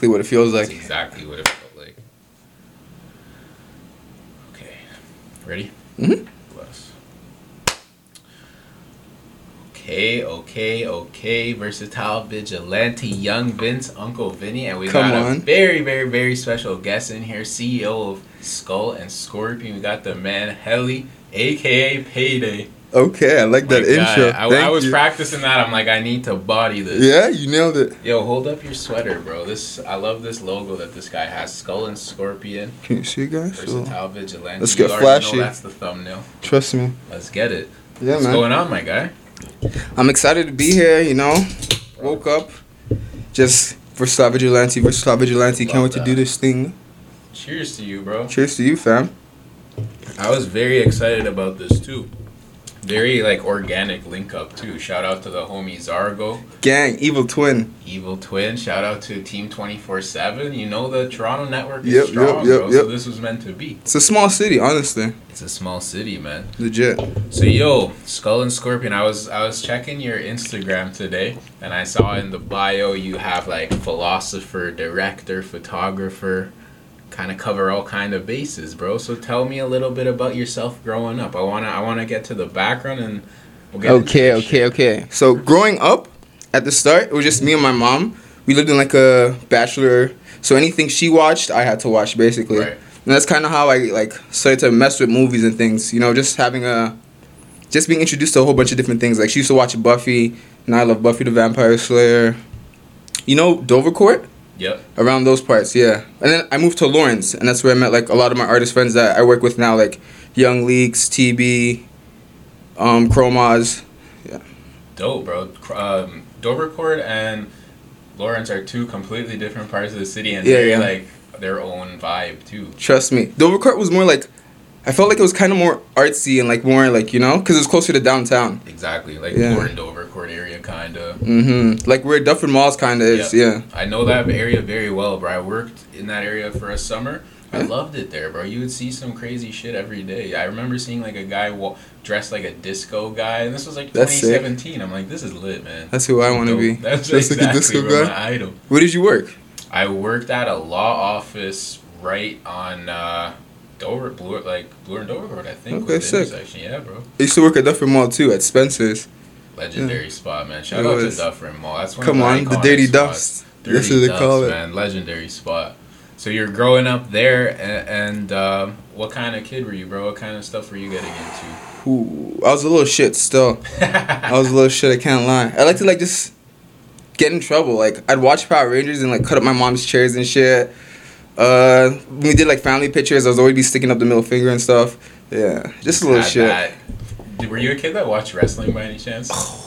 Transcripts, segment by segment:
basically what it feels That's like. exactly what it felt like. Okay, ready? Mhm. Bless. Okay, okay, okay. Versatile vigilante, young Vince, Uncle Vinny, and we Come got a very, very, very special guest in here. CEO of Skull and Scorpion. We got the man Helly, aka Payday. Okay, I like that intro. I, I was you. practicing that. I'm like, I need to body this. Yeah, you nailed it. Yo, hold up your sweater, bro. This I love this logo that this guy has. Skull and Scorpion, Can you see, guys? So, versatile vigilante. Let's You get already flashy. That's the thumbnail. trust me. Let's get it. Yeah, What's man. going on, my guy? I'm excited to be here. You know, woke up, just versatile vigilante, versatile vigilante. Can't Love wait to do this thing. Cheers to you, bro. Cheers to you, fam. I was very excited about this too. Very like organic link up too. Shout out to the homie Zargo, Gang, evil twin. Evil Twin. Shout out to Team Twenty Four Seven. You know the Toronto network is Yep, strong, yep, bro. yep. So this was meant to be. It's a small city, honestly. It's a small city, man. Legit. So yo, Skull and Scorpion. I was I was checking your Instagram today, and I saw in the bio you have like philosopher, director, photographer, kind of cover all kind of bases, bro. So tell me a little bit about yourself growing up. I wanna I wanna get to the background and we'll get Okay, okay, shit. okay. So growing up, at the start, it was just me and my mom. We lived in like a bachelor, so anything she watched, I had to watch basically. Right. And that's kind of how I like started to mess with movies and things. You know, just having a, just being introduced to a whole bunch of different things. Like she used to watch Buffy, and I love Buffy the Vampire Slayer. You know Dovercourt? Yep. Around those parts, yeah. And then I moved to Lawrence, and that's where I met like a lot of my artist friends that I work with now, like Young Leaks, TB, um, Chromaz. Yeah. Dope, bro. Um, Dovercourt and Lawrence are two completely different parts of the city, and Yeah, very yeah. like their own vibe too. Trust me, Dovercourt was more like, I felt like it was kind of more artsy and like more like you know, because it was closer to downtown. Exactly, like Yeah. Area, kind of. Mm-hmm. Like where Dufferin Malls kind of is. Yeah. I know that area very well, bro. I worked in that area for a summer. I loved it there, bro. You would see some crazy shit every day. I remember seeing like a guy wa- dressed like a disco guy, and this was like That's sick. 2017. I'm like, this is lit, man. That's who I want to be. That's Just like a disco bro, guy. my idol. Where did you work? I worked at a law office right on uh, Dover, Bloor, like Bloor and Dover Dovercourt, I think. Okay, sick. Yeah, bro. I used to work at Dufferin Mall too, at Spencer's. Legendary spot, man. Shout It out was. to Dufferin Mall. That's one Come of on, the Dirty. Dust. Dirty That's what they Dust, call it. man. Legendary spot. So you're growing up there, and, and um, what kind of kid were you, bro? What kind of stuff were you getting into? Ooh, I was a little shit still. I was a little shit. I can't lie. I like to like just get in trouble. Like I'd watch Power Rangers and like cut up my mom's chairs and shit. Uh, we did like family pictures, I was always be sticking up the middle finger and stuff. Yeah, just a little shit. Were you a kid that watched wrestling by any chance?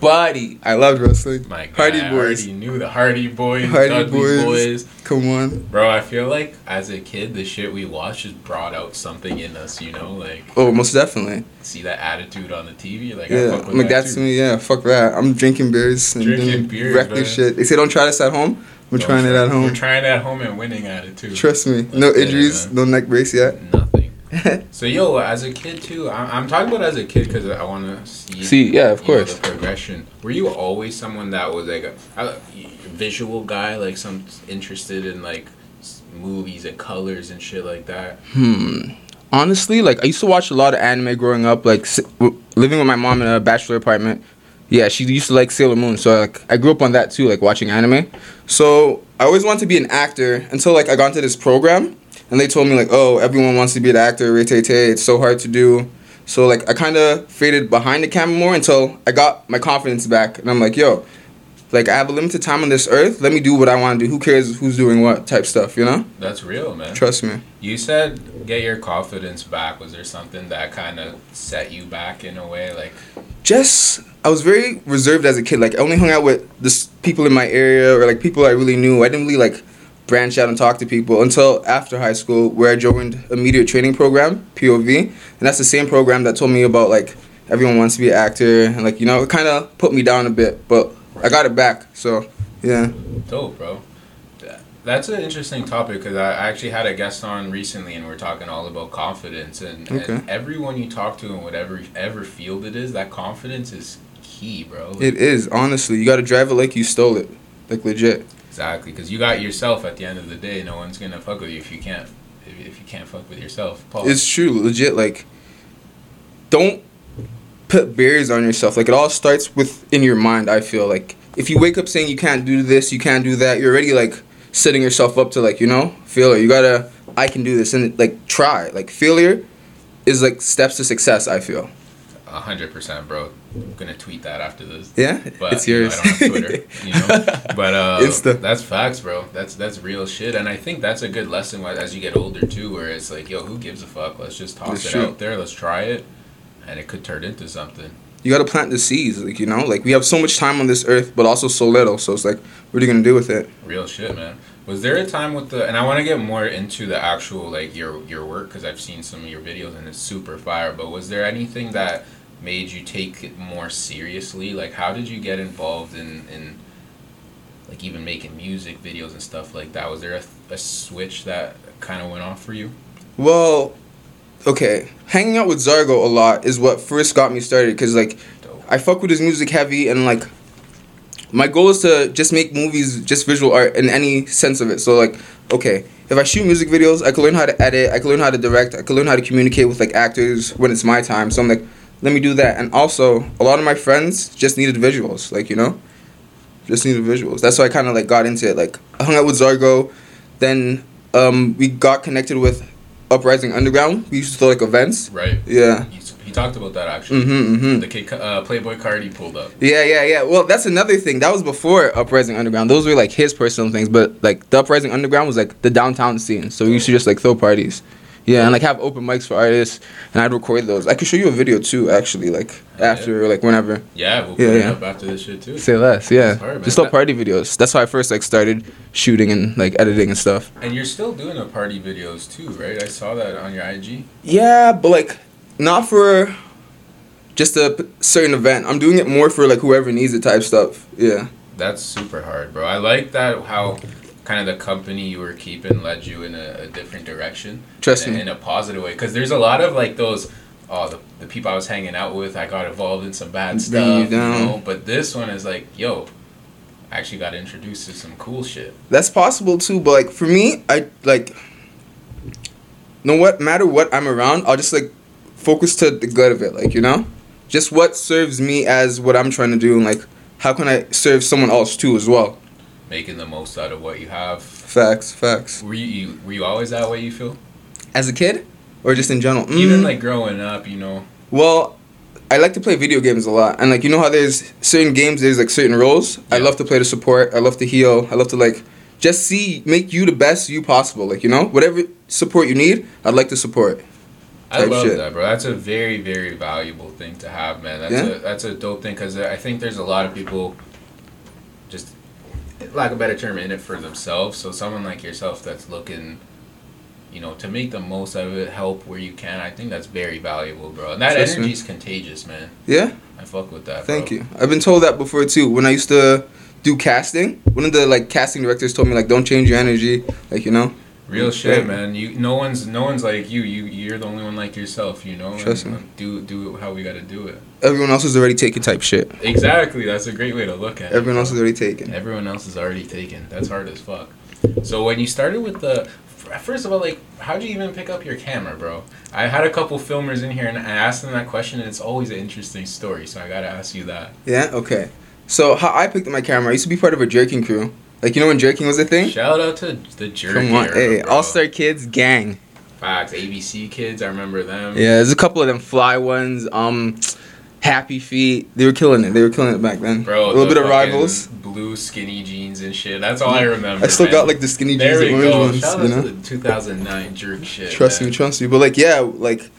Buddy, I loved wrestling. My God, Hardy I Boys. already knew the Hardy Boys, Hardy Dudley Boys. Boys. Come on. Bro, I feel like as a kid, the shit we watched just brought out something in us, you know? Like, Oh, most definitely. see that attitude on the TV? Like, I Yeah, fuck with like that that's too. me. Yeah, fuck that. I'm drinking beers and Drinking doing beers, reckless shit. They say don't try this at home. I'm Don't trying it at home. We're trying it at home and winning at it too. Trust me. No Let's injuries, man. no neck brace yet. Nothing. So, yo, as a kid too, I'm, I'm talking about as a kid because I want to see. See, yeah, of you know, course. the progression. Were you always someone that was like a, a visual guy, like some interested in like movies and colors and shit like that? Hmm. Honestly, like I used to watch a lot of anime growing up. Like living with my mom in a bachelor apartment. Yeah, she used to like Sailor Moon, so like I grew up on that too, like watching anime. So I always wanted to be an actor until like I got into this program, and they told me like, oh, everyone wants to be an actor. It's so hard to do. So like I kind of faded behind the camera more until I got my confidence back, and I'm like, yo, like I have a limited time on this earth. Let me do what I want to do. Who cares who's doing what type stuff, you know? That's real, man. Trust me. You said get your confidence back. Was there something that kind of set you back in a way? Like, just I was very reserved as a kid. Like I only hung out with this people in my area or like people I really knew. I didn't really like branch out and talk to people until after high school, where I joined a media training program, POV, and that's the same program that told me about like everyone wants to be an actor and like you know it kind of put me down a bit, but I got it back. So yeah, dope, bro. That- That's an interesting topic because I I actually had a guest on recently, and we are talking all about confidence. And, Okay. and everyone you talk to in whatever ever field it is, that confidence is key, bro. Like, it is honestly. You got to drive it like you stole it, like legit. Exactly, because you got yourself at the end of the day. No one's gonna fuck with you if you can't if, if you can't fuck with yourself. Pause. It's true, legit. Like, don't put barriers on yourself. Like, it all starts within your mind. I feel like if you wake up saying you can't do this, you can't do that, you're already like setting yourself up to like you know failure. You gotta I can do this and like try. Like failure is like steps to success. I feel. A hundred percent, bro. I'm gonna tweet that after this. Yeah, But it's you know, yours. I don't have Twitter, you know. But uh, Insta. that's facts, bro. That's that's real shit, and I think that's a good lesson as you get older too, where it's like, yo, who gives a fuck? Let's just toss That's it true. out there. Let's try it, and it could turn into something. you gotta plant the seeds. Like you know, like we have so much time on this earth, but also so little. So it's like, what are you gonna do with it? Real shit, man. Was there a time with the and I want to get more into the actual like your your work because I've seen some of your videos and it's super fire. But was there anything that made you take it more seriously? Like, how did you get involved in in like even making music videos and stuff like that? Was there a, a switch that kind of went off for you? Well, okay, hanging out with Zargo a lot is what first got me started. Cause like Dope. I fuck with his music heavy and like my goal is to just make movies just visual art in any sense of it. So like, okay, if I shoot music videos, I can learn how to edit, I can learn how to direct, I can learn how to communicate with like actors when it's my time. So I'm like, let me do that. And also, a lot of my friends just needed visuals, like you know, just needed visuals. That's why I kind of like got into it. Like I hung out with Zargo, then um, we got connected with Uprising Underground. We used to throw like events. Right. Yeah. He, he talked about that actually. Mm-hmm. mm-hmm. The kid, uh, Playboi Carti pulled up. Yeah, yeah, yeah. Well, that's another thing. That was before Uprising Underground. Those were like his personal things, but like the Uprising Underground was like the downtown scene. So we used to just like throw parties. Yeah, and like have open mics for artists, and I'd record those. I could show you a video too, actually, like Yeah. after or like whenever. Yeah, we'll Yeah, put it yeah. up after this shit too. Say less, yeah. Hard. Just all party videos. That's how I first like started shooting and like editing and stuff. And you're still doing the party videos too, right? I saw that on your IG. Yeah, but like not for just a p- certain event. I'm doing it more for like whoever needs it type stuff. Yeah. That's super hard, bro. I like that how kind of the company you were keeping led you in a, a different direction. Trust in, me. in a positive way. Because there's a lot of like those, oh, the, the people I was hanging out with, I got involved in some bad stuff, you know. But this one is like, yo, I actually got introduced to some cool shit. That's possible too, but like for me, I like no what matter what I'm around, I'll just like focus to the good of it, like you know, just what serves me as what I'm trying to do, and like how can I serve someone else too as well. Making the most out of what you have. Facts, facts. Were you, were you always that way? You feel As a kid, or just in general. even Mm, like growing up, you know. well, I like to play video games a lot, and like you know how there's certain games, there's like certain roles. I love to play the support. I love to heal. I love to like just see make you the best you possible. Like you know, whatever support you need, I'd like to support. I love shit. that, bro. That's a very, very valuable thing to have, man. That's Yeah. a that's a dope thing because I think there's a lot of people, lack of a better term, in it for themselves. So someone like yourself that's looking, you know, to make the most out of it, help where you can. I think that's very valuable, bro. And that Trust me. energy is contagious, man. Yeah. I fuck with that. Thank bro. you. I've been told that before too. When I used to do casting, one of the like casting directors told me like, don't change your energy. Like you know. Real shit, man. You no one's no one's like you. You you're the only one like yourself. You know. Trust and, me. Do do how we got to do it. Everyone else is already taken type shit. Exactly. That's a great way to look at. Everyone bro. else is already taken. Everyone else is already taken. That's hard as fuck. So when you started with the, first of all, like, how'd you even pick up your camera, bro? I had a couple filmers in here and I asked them that question, and it's always an interesting story. So I gotta ask you that. Yeah. Okay. So how I picked up my camera, I used to be part of a jerking crew. Like you know when jerking was a thing. Shout out to the jerk. Come on, era, hey. All Star Kids gang. Facts. ABC kids, I remember them. Yeah, there's a couple of them fly ones. Um, Happy Feet. They were killing it. They were killing it back then. Bro, a little bit of rivals. Blue skinny jeans and shit. That's all I remember. I still man. got like the skinny There jeans, we the orange go. ones. Shout you know. to the 2009 jerk shit. Trust man. me, trust me. But like, yeah, like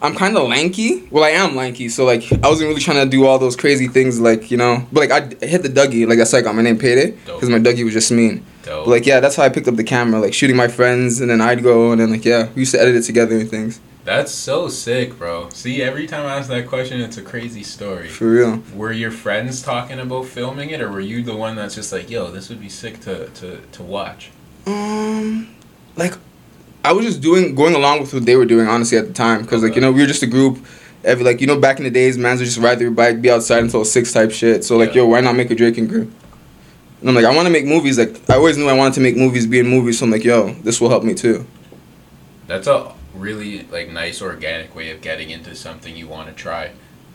I'm kind of lanky. Well, I am lanky, so like I wasn't really trying to do all those crazy things, like you know. But like I hit the Dougie, like that's how I got my name Payday, because my Dougie was just mean. Dope. But like yeah, that's how I picked up the camera, like shooting my friends, and then I'd go, and then like yeah, we used to edit it together and things. That's so sick, bro. See, every time I ask that question, it's a crazy story. For real. Were your friends talking about filming it, or were you the one that's just like, "Yo, this would be sick to to, to watch"? Um, like I was just doing, going along with what they were doing, honestly, at the time, because like you know we were just a group. Every like you know back in the days, mans would just ride their bike, be outside until six type shit. So like Yeah. yo, why not make a drinking group? And I'm like, I want to make movies. Like I always knew I wanted to make movies, be in movies. So I'm like, yo, this will help me too. That's a really like nice organic way of getting into something you want to try.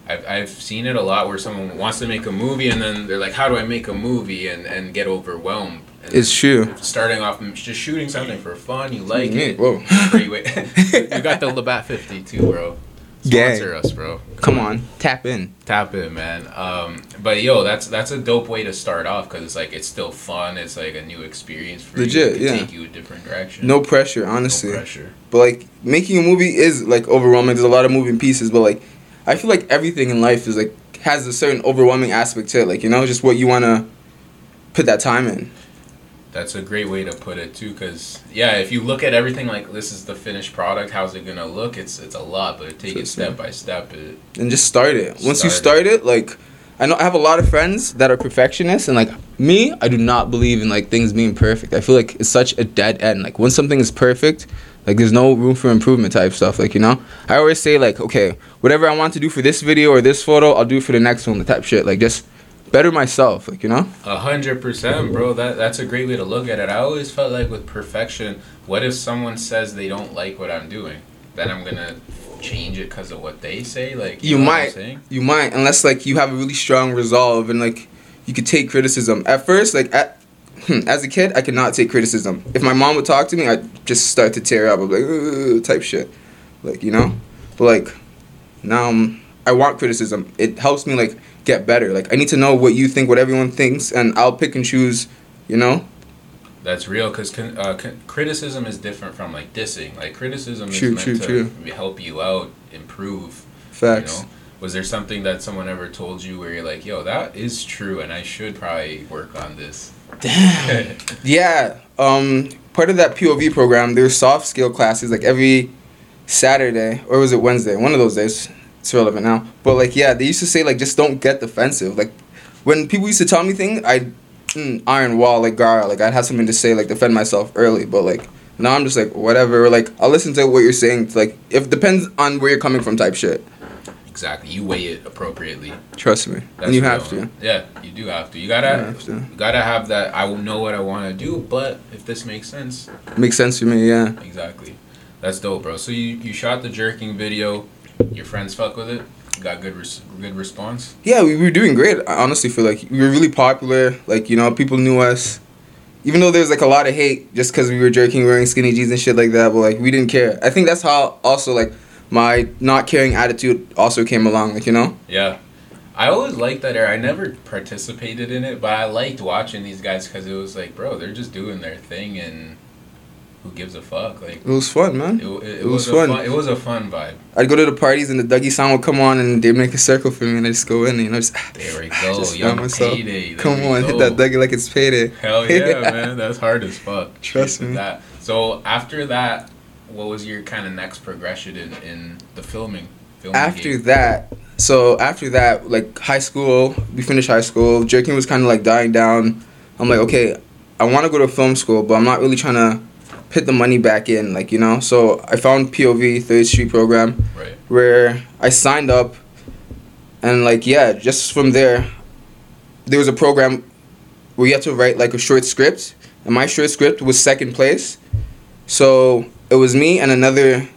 I've, I've seen it a lot where someone wants to make a movie and then they're like, how do I make a movie and, and get overwhelmed. It's true. Starting off just shooting something for fun, you like Mm, it. whoa. You got the Labatt 50 too, bro. Sponsor us, bro. Come on, tap in. Tap in, man. Um, but yo, that's that's a dope way to start off because it's like it's still fun. It's like a new experience for you. Legit, yeah. Take you a different direction. No pressure, No honestly. pressure. But like making a movie is like overwhelming. There's a lot of moving pieces, but like I feel like everything in life is like has a certain overwhelming aspect to it. Like you know, just what you wanna put that time in. That's a great way to put it too, because yeah, if you look at everything like this is the finished product, how's it gonna look? It's it's a lot, but take it step by step. It, and just start it. Once you Start start it, like I know I have a lot of friends that are perfectionists, and like me, I do not believe in like things being perfect. I feel like it's such a dead end. Like when something is perfect, like there's no room for improvement type stuff. Like you know, I always say like, okay, whatever I want to do for this video or this photo, I'll do for the next one. The type shit. Like just better myself. Like you know. A hundred percent, bro. That that's a great way to look at it. I always felt like with perfection, what if someone says they don't like what I'm doing? Then I'm gonna change it because of what they say. Like You know might. You might, unless like you have a really strong resolve and like you could take criticism. At first, like at, hmm, as a kid, I could not take criticism. If my mom would talk to me, I'd just start to tear up. I'd be like, type shit, like you know. But like now, um, I want criticism. It helps me like get better. Like I need to know what you think, what everyone thinks, and I'll pick and choose. You know. That's real because con- uh, con- criticism is different from like dissing. Like criticism is True, meant true, to true. help you out, improve. Facts. You know? Was there something that someone ever told you where you're like, "Yo, that is true, and I should probably work on this"? Damn. Yeah. Um, part of that POV program, there's soft skill classes like every Saturday or was it Wednesday? One of those days. It's relevant now. But like, yeah, they used to say like just don't get defensive. Like when people used to tell me things, I mm, iron wall like Gaara. Like I'd have something to say like defend myself early. But like now I'm just like whatever. Like I'll listen to what you're saying. It's Like if depends on where you're coming from type shit. exactly. You weigh it appropriately. Trust me. That's and you have to. Yeah, you do have to. You You gotta, have to. you gotta have that. I will know what I want to do, but if this makes sense, Makes sense to me. Yeah. exactly. That's dope, bro. So you you shot the jerking video. Your friends fuck with it. Got good res- good response. Yeah, we were doing great. I honestly feel like we were really popular. Like, you know, people knew us. Even though there's like a lot of hate just because we were jerking, wearing skinny jeans and shit like that, but like we didn't care. I think that's how also like my not caring attitude also came along. Like, you know? Yeah. I always liked that era. I never participated in it, but I liked watching these guys because it was like, bro, they're just doing their thing, and who gives a fuck? Like, It was fun, man. it, it, it, It was, was fun. fun. It was a fun vibe. I'd go to the parties and the Dougie sound would come on and they'd make a circle for me and I just go in and you know just, There we go, just young myself. payday. There Come on, go. hit that Dougie like it's payday. Hell yeah, man, that's hard as fuck. Trust me. That. So after that, what was your kind of next progression in, in the filming? filming after game? that so after that like high school we finished high school jerking was kind of like dying down i'm like okay i want to go to film school but i'm not really trying to put the money back in like you know? So i found pov third street program right, where i signed up and like yeah just from there there was a program where you had to write like a short script and my short script was second place. So it was me and another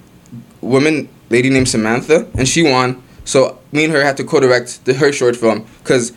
woman lady named samantha and she won. So me and her had to co-direct the, her short film because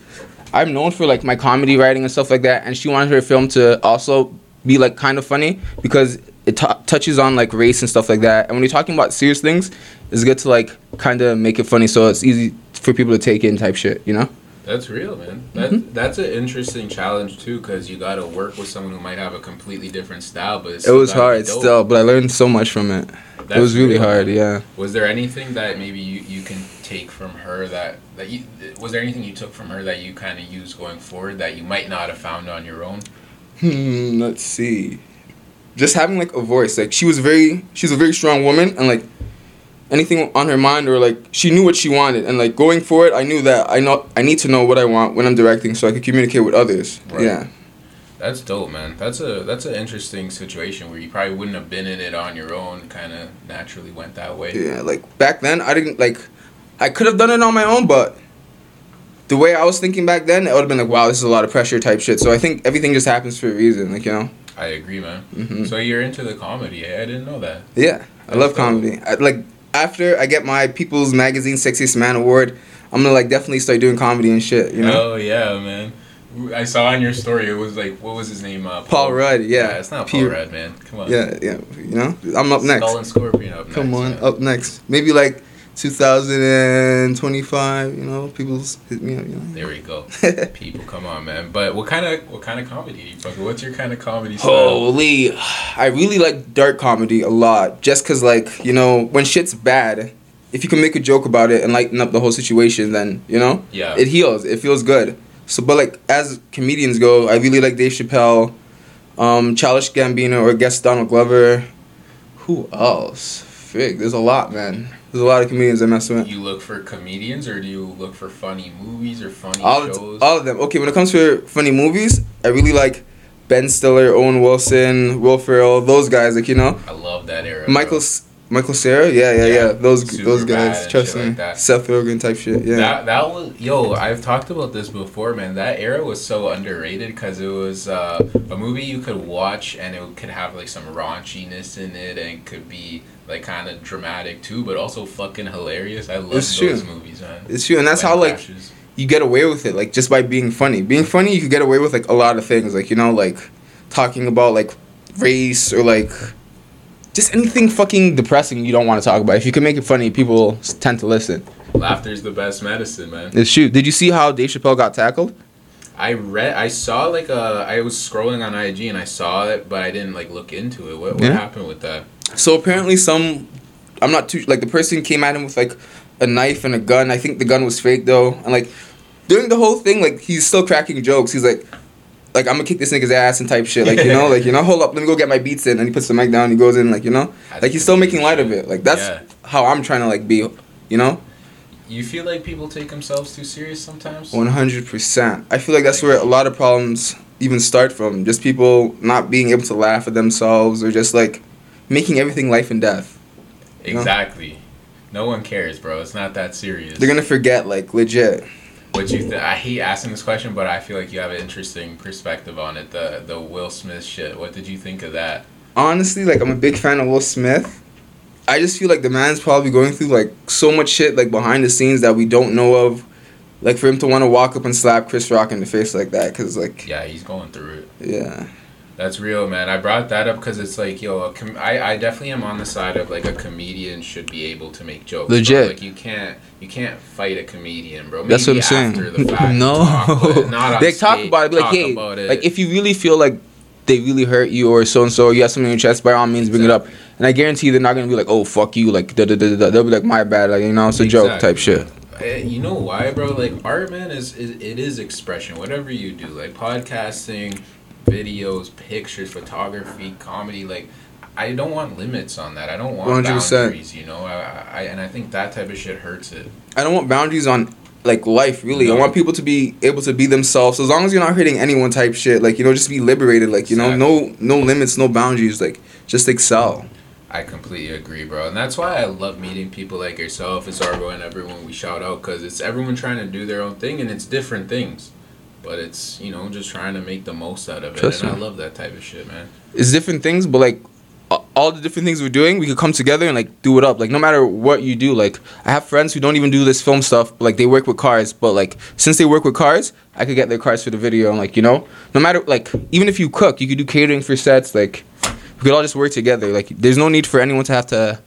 i'm known for like my comedy writing and stuff like that and she wanted her film to also be like kind of funny because it t- touches on like race and stuff like that and when you're talking about serious things it's good to like kind of make it funny so it's easy for people to take in type shit you know that's real, man. That Mm-hmm. that's an interesting challenge too, because you got to work with someone who might have a completely different style, but it's it was hard still but i learned so much from it it was really real, hard man. yeah Was there anything that maybe you, you can take from her that that you was there anything you took from her that you kind of use going forward that you might not have found on your own? Hmm, let's see. Just having like a voice. Like she was very she's a very strong woman and like anything on her mind or like she knew what she wanted and like going for it I knew that I know I need to know what I want when I'm directing so I could communicate with others. Right. Yeah. That's dope, man. That's a that's an interesting situation where you probably wouldn't have been in it on your own. Kind of naturally went that way. Yeah, like back then I didn't like I could have done it on my own but the way I was thinking back then, it would have been like, wow, this is a lot of pressure type shit. So I think everything just happens for a reason, like you know. I agree, man. hmm So you're into the comedy? eh? I didn't know that. Yeah, I That's love comedy. I, like after I get my People's Magazine Sexiest Man award, I'm gonna like definitely start doing comedy and shit. You know, Oh yeah, man. I saw on your story. It was like, what was his name? Uh, Paul Rudd. Yeah, it's not P- Paul Rudd, man. Come on. Yeah, yeah. You know, I'm up next. Skull and Scorpion up next. Come on, yeah. up next. Maybe like 2025. You know, people's hit me up. You know. There we go. People, come on, man. But what kind of what kind of comedy? do you fuck with? What's your kind of comedy style? Holy, I really like dark comedy a lot. Just cause like you know when shit's bad, if you can make a joke about it and lighten up the whole situation, then you know Yeah. it heals. It feels good. So, but like as comedians go, I really like Dave Chappelle, um, Childish Gambino, or guest Donald Glover. Who else? Fig, there's a lot, man. There's a lot of comedians I mess with. you look for comedians or do you look for funny movies or funny All, shows? all of them. Okay, when it comes to funny movies, I really like Ben Stiller, Owen Wilson, Will Ferrell, those guys. Like you know, I love that era. Michael bro. Michael Cera. Yeah, yeah, Yeah, yeah. Those Superbad those guys. Trust me. like. Seth Rogen type shit. Yeah. That that was yo. I've talked about this before, man. That era was so underrated because it was uh, a movie you could watch and it could have like some raunchiness in it and could be like kind of dramatic too, but also fucking hilarious. I love It's those true. movies, man. it's true, and that's Plane how like crashes. you get away with it, like just by being funny. Being funny, you could get away with like a lot of things, like you know, like talking about like race or like just anything fucking depressing you don't want to talk about. If you can make it funny, people tend to listen. Laughter is the best medicine, man. It's true. Did you see how Dave Chappelle got tackled? I read, I saw like a, I was scrolling on IG and I saw it, but I didn't like look into it. What, what Yeah. happened with that? So apparently, some I'm not too like the person came at him with like a knife and a gun. I think the gun was fake though, and like during the whole thing, like he's still cracking jokes. He's like, like I'm gonna kick this nigga's ass and type shit. Like you know, like you know, hold up, let me go get my beats in, and he puts the mic down. and He goes in, like you know, like he's still making light of it. Like that's Yeah. how I'm trying to like be, you know, You feel like people take themselves too serious sometimes? one hundred percent. I feel like that's where a lot of problems even start from. Just people not being able to laugh at themselves or just like making everything life and death. know? Exactly. No one cares, bro. It's not that serious. They're gonna forget, like legit. What you? Th- I hate asking this question, but I feel like you have an interesting perspective on it. The the Will Smith shit. What did you think of that? honestly, like I'm a big fan of Will Smith. I just feel like the man's probably going through like so much shit like behind the scenes that we don't know of. Like for him to want to walk up and slap Chris Rock in the face like that, cause like Yeah, he's going through it. yeah, That's real, man. I brought that up because it's like, yo, a com- I, I definitely am on the side of like a comedian should be able to make jokes. bro. Legit. Like you can't you can't fight a comedian, bro. that's what I'm Maybe saying. the fact, no, talk, they talk stage, about it. Like, hey, like if you really feel like they really hurt you or so and so, you have something in your chest. By all means, bring it up. And I guarantee they're not gonna be like, oh fuck you, like da da da da. They'll be like, my bad, like you know, it's a joke type shit. You know why, bro? Like art, man, is, is it is expression. Whatever you do, like podcasting, videos, pictures, photography, comedy, like. I don't want limits on that. I don't want 100%. boundaries. You know, I, I and I think that type of shit hurts it. I don't want boundaries on like life really. I want people to be able to be themselves. As long as you're not hurting anyone type shit. Like, you know, just be liberated. Like, you know, no no limits, no boundaries. Like just excel. I completely agree, bro, and that's why I love meeting people like yourself, Zargo, and everyone we shout out because it's everyone trying to do their own thing, and it's different things, but it's you know just trying to make the most out of it, Trust and I love that type of shit, man. It's different things, but like all the different things we're doing, we could come together and like do it up. Like no matter what you do, like I have friends who don't even do this film stuff, but like they work with cars. But like since they work with cars, I could get their cars for the video and like you know, no matter like even if you cook, you could do catering for sets. Like we could all just work together. Like there's no need for anyone to have to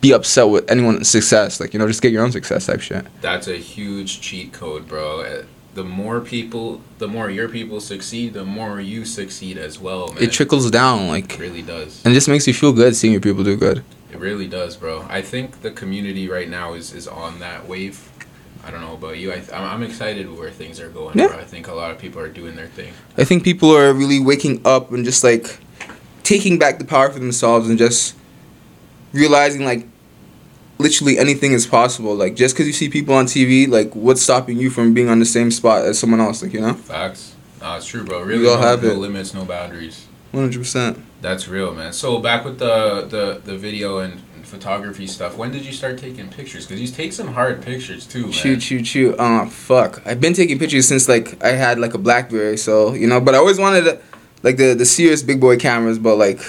be upset with anyone's success. Like you know, just get your own success type shit. That's a huge cheat code, bro. The more people, the more your people succeed, the more you succeed as well, man. It trickles down like. It really does. And it just makes you feel good seeing your people do good. It really does, bro. I think the community right now is, is on that wave. I don't know about you. I, I'm, I'm excited where things are going, Yeah. bro. I think a lot of people are doing their thing. I think people are really waking up and just like taking back the power for themselves and just realizing like literally anything is possible. Like just because you see people on TV, like what's stopping you from being on the same spot as someone else? Like you know, Facts. No, it's true, bro. Really, We all no, have no it. limits, no boundaries. one hundred percent. That's real, man. So back with the the the video and photography stuff, when did you start taking pictures? Because you take some hard pictures too, man. Shoot, shoot, shoot. Uh, fuck. I've been taking pictures since like I had like a BlackBerry, so you know. But I always wanted like the the serious big boy cameras, but like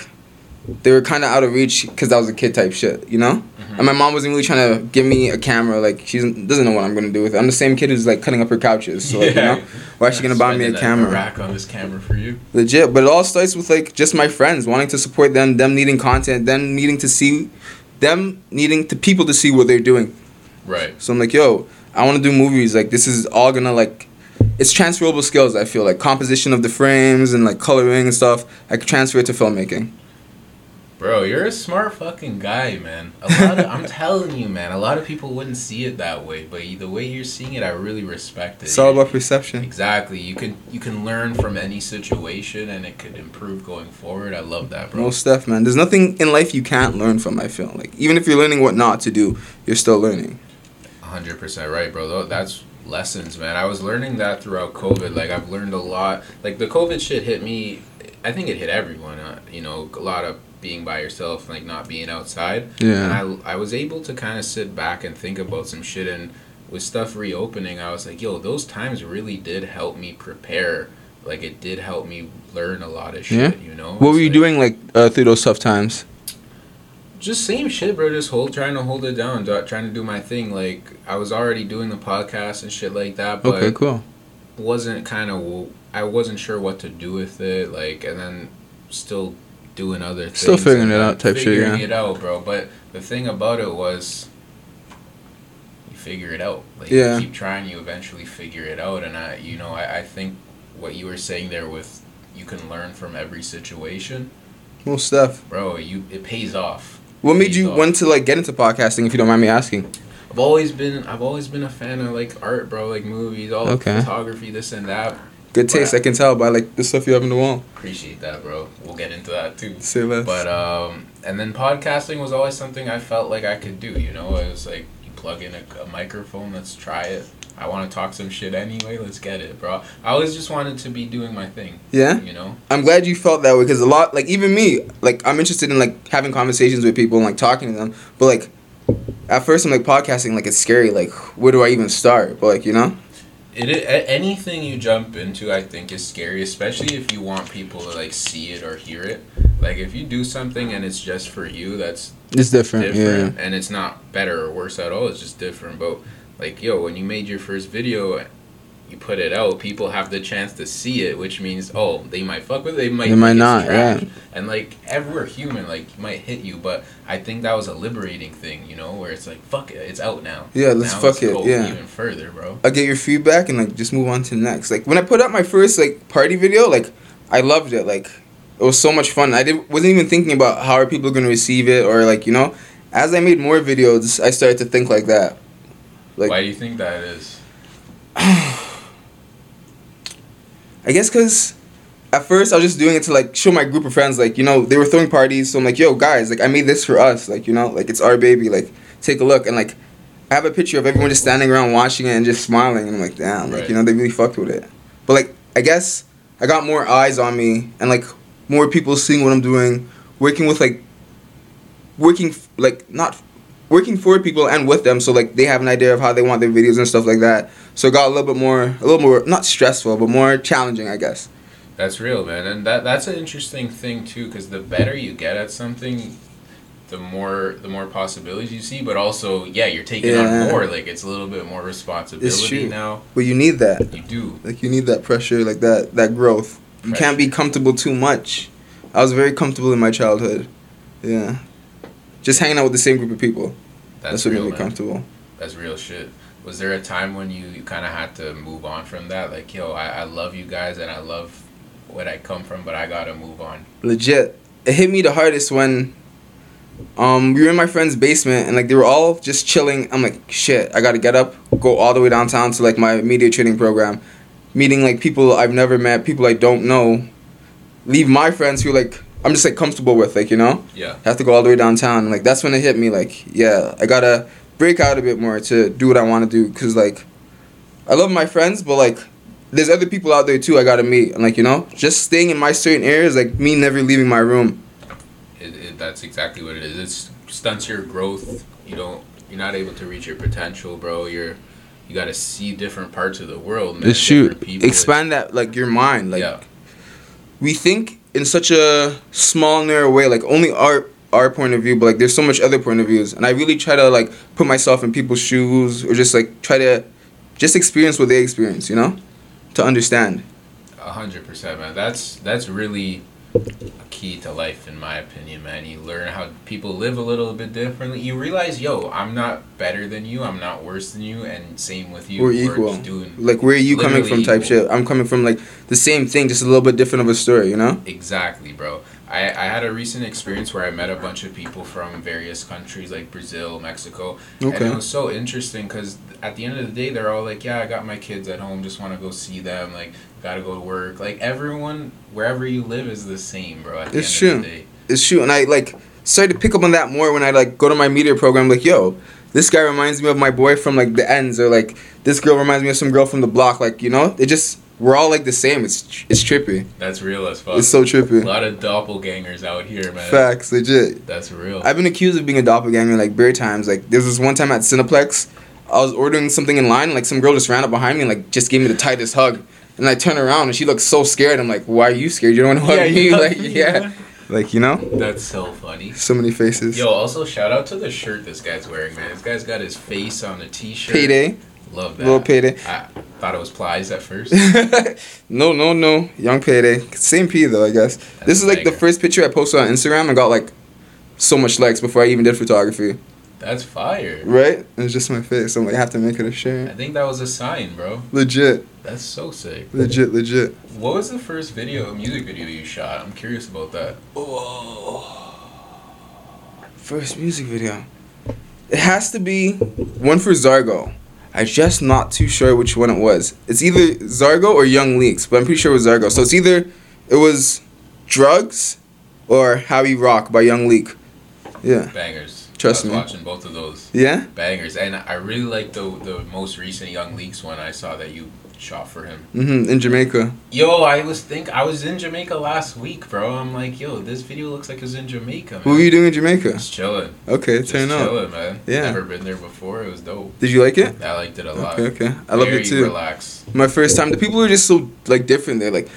they were kind of out of reach because I was a kid type shit, you know. And my mom wasn't really trying to give me a camera. Like she doesn't know what I'm gonna do with it. I'm the same kid who's like cutting up her couches. So like, you know, why is she gonna buy me a camera? Rack on this camera for you. Legit, but it all starts with like just my friends wanting to support them, them needing content, them needing to see, them needing to people to see what they're doing. Right. So I'm like, yo, I want to do movies. Like this is all gonna like, it's transferable skills. I feel like composition of the frames and like coloring and stuff. I could transfer it to filmmaking. Bro, you're a smart fucking guy, man. A lot of, I'm telling you, man. A lot of people wouldn't see it that way, but the way you're seeing it, I really respect it. It's all about perception. Exactly. You can you can learn from any situation, and it could improve going forward. I love that, bro. Most stuff, man. There's nothing in life you can't learn from. I feel like even if you're learning what not to do, you're still learning. hundred percent right, bro. That's lessons, man. I was learning that throughout COVID. Like I've learned a lot. Like the COVID shit hit me. I think it hit everyone. Uh, you know, a lot of being by yourself, like not being outside. Yeah. And I I was able to kind of sit back and think about some shit. And with stuff reopening, I was like, yo, those times really did help me prepare. Like it did help me learn a lot of shit. yeah. You know. What were you like- doing like uh, through those tough times? just same shit, bro. Just hold, trying to hold it down, do- trying to do my thing. Like I was already doing the podcast and shit like that, but Okay, cool. wasn't kind of. I wasn't sure what to do with it. Like, and then still doing other things. Still figuring it uh, out type shit, Figuring yeah. it out, bro. But the thing about it was. You figure it out. Like Yeah. you keep trying, you eventually figure it out. And I, you know, I, I think what you were saying there with you can learn from every situation, Most stuff. bro. You it pays off. What made you off. want to like get into podcasting? If you don't mind me asking. I've always been I've always been a fan of like art, bro, like movies, all Okay. photography, this and that. Good taste, I can tell by like the stuff you have in the wall. Appreciate that, bro. We'll get into that too. Say less. But um and then podcasting was always something I felt like I could do, you know? It was like you plug in a, a microphone, let's try it. I want to talk some shit anyway, let's get it, bro. I always just wanted to be doing my thing, yeah. you know? I'm glad you felt that way because a lot, like even me, like I'm interested in like having conversations with people and like talking to them. But like at first, I'm like podcasting, like it's scary. Like where do I even start? But like you know, It, it anything you jump into, I think, is scary, especially if you want people to like see it or hear it. Like if you do something and it's just for you, that's it's different. different and it's not better or worse at all it's just different but like yo when you made your first video you put it out people have the chance to see it which means oh they might fuck with it they might They might not, trash. yeah. and like ev- we're human like might hit you but i think that was a liberating thing you know where it's like fuck it it's out now Yeah, let's Now fuck it, yeah. even further bro I get your feedback and like just move on to the next. Like when I put out my first like party video, like I loved it. Like it was so much fun. I did wasn't even thinking about how are people gonna receive it or like you know. As I made more videos, I started to think like that. Like why do you think that is I guess because at first I was just doing it to like show my group of friends, like you know they were throwing parties, so I'm like, yo guys, like I made this for us, like you know, like it's our baby, like take a look, and like I have a picture of everyone just standing around watching it and just smiling, and I'm like, damn, like Right. you know they really fucked with it, but like I guess I got more eyes on me and like more people seeing what I'm doing, working with like working f- like not working for people and with them so like they have an idea of how they want their videos and stuff like that so it got a little bit more a little more not stressful but more challenging i guess That's real, man, and that that's an interesting thing too. Because the better you get at something, the more the more possibilities you see. But also, yeah, you're taking Yeah. on more. Like it's a little bit more responsibility now. but you need that You do. like you need that pressure like that that growth you can't be comfortable too much i was very comfortable in my childhood yeah just hanging out with the same group of people That's, that's, what real, made me man. comfortable That's real shit. Was there a time when you, you kind of had to move on from that? Like, yo, I, I love you guys and I love what I come from, but I gotta move on. legit it hit me the hardest when um we were in my friend's basement and like they were all just chilling i'm like shit i gotta get up go all the way downtown to like my media training program meeting like people i've never met people i don't know leave my friends who like i'm just like comfortable with like you know Yeah. I have to go all the way downtown like that's when it hit me like yeah i gotta break out a bit more to do what i want to do because like i love my friends but like there's other people out there too i gotta meet and like you know just staying in my certain areas like me never leaving my room It, it, that's exactly what it is. It stunts your growth. You don't. You're not able to reach your potential, bro. You're. You got to see different parts of the world. Man, shoot. Expand that like your mind. Like yeah. we think in such a small narrow way like only our our point of view but like there's so much other point of views and i really try to like put myself in people's shoes or just like try to just experience what they experience you know to understand A hundred percent, man. That's that's really a key to life, in my opinion, man. You learn how people live a little bit differently. You realize, yo, I'm not better than you. I'm not worse than you, and same with you. we're equal just doing like where are you coming from type equal. shit i'm coming from like the same thing just a little bit different of a story you know Exactly, bro. I, I had a recent experience where I met a bunch of people from various countries like Brazil, Mexico. And it was so interesting because at the end of the day, they're all like, yeah, I got my kids at home, just want to go see them. Like, got to go to work. Like, everyone, wherever you live, is the same, bro. At the It's end of true. the day. it's true and i like started to pick up on that more when i like go to my media program like yo this guy reminds me of my boy from like the ends or like this girl reminds me of some girl from the block like you know it just we're all like the same it's it's trippy That's real as fuck. it's so trippy. a lot of doppelgangers out here, man. facts legit That's real. i've been accused of being a doppelganger like bare times like there was this one time at cineplex i was ordering something in line and, like some girl just ran up behind me and like just gave me the tightest hug and i turned around and she looked so scared i'm like why are you scared you don't want to hug me like yeah. yeah like you know That's so funny. so many faces Yo, also shout out to the shirt this guy's wearing, man. This guy's got his face on a t-shirt. payday Love that. little payday I thought it was Plies at first. no, no, no. Young payday. Same P though, I guess. this is like the first picture I posted on Instagram and got like so much likes before I even did photography. That's fire. Right? It's just my face. I'm like, I have to make it a shirt. I think that was a sign, bro. Legit, That's so sick. legit, legit. What was the first video, music video you shot? I'm curious about that. Oh. First music video. It has to be one for Zargo. I'm just not too sure which one it was. It's either Zargo or Young Leaks, but I'm pretty sure it was Zargo. So it's either it was Drugs or How We Rock by Young Leak. Yeah. Bangers. Trust I was me. watching both of those. Yeah? Bangers. And I really like the the most recent Young Leaks one I saw that you shot for him. Mm-hmm. In Jamaica. Yo, I was think I was in Jamaica last week, bro. I'm like, yo, this video looks like it was in Jamaica, man. What were you doing in Jamaica? Just chilling. Okay, Just turn up. chilling, man. Yeah. Never been there before. It was dope. Did you like it? I liked it a lot. Okay, okay. I love Very it too. Relaxed. My first time. The people were just so like different there. Like,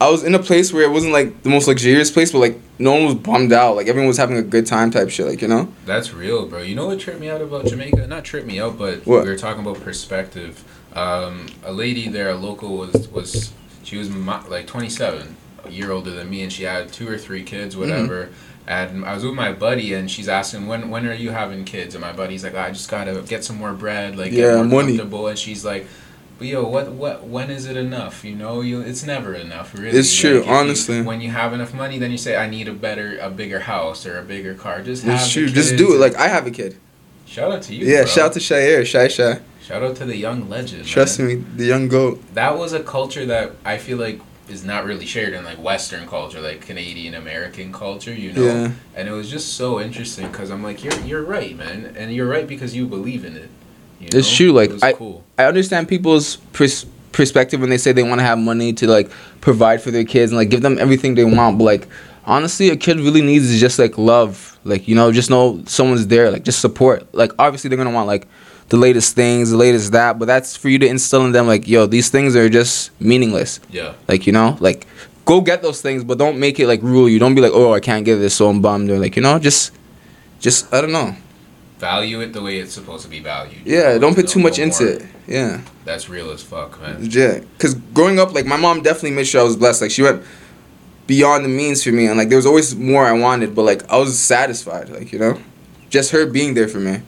I was in a place where it wasn't like the most luxurious place, but like no one was bummed out. Like everyone was having a good time, type shit. Like you know. That's real, bro. You know what tripped me out about Jamaica? Not tripped me out, but What? we were talking about perspective. Um, a lady there, a local, was was she was my, like 27, a year older than me, and she had two or three kids, Mm-hmm. whatever. And I was with my buddy, and she's asking when when are you having kids? And my buddy's like, I just gotta get some more bread, like Yeah, get more money. comfortable. And she's like. But yo, what what when is it enough? You know, you it's never enough, really. It's true, you- honestly. when you have enough money, then you say, I need a better, a bigger house or a bigger car. Just have It's true. Just do it. Like I have a kid. Shout out to you. Yeah. bro. Shout out to Shire, Shy Shy. Shout out to the young legend. Trust man. me, the young goat. That was a culture that I feel like is not really shared in like Western culture, like Canadian American culture. You know, Yeah. and it was just so interesting because I'm like, you're you're right, man, and you're right because you believe in it. You It's true, like, it was I- cool. I understand people's pers- perspective when they say they want to have money to like provide for their kids and like give them everything they want. But like honestly, a kid really needs is just like love. Like you know, just know someone's there. Like just support. Like obviously they're gonna want like the latest things, the latest that. But that's for you to instill in them. Like yo, these things are just meaningless. Yeah, Like you know, like go get those things, but don't make it like rule you. Don't be like oh I can't get this, so I'm bummed. Or like you know, just just I don't know. value it the way it's supposed to be valued. Yeah, don't put Don't too much into it. Yeah. That's real as fuck, man. Yeah, because growing up, like my mom definitely made sure I was blessed. Like she went beyond the means for me, and like there was always more I wanted, but like I was satisfied. Like you know, just her being there for me.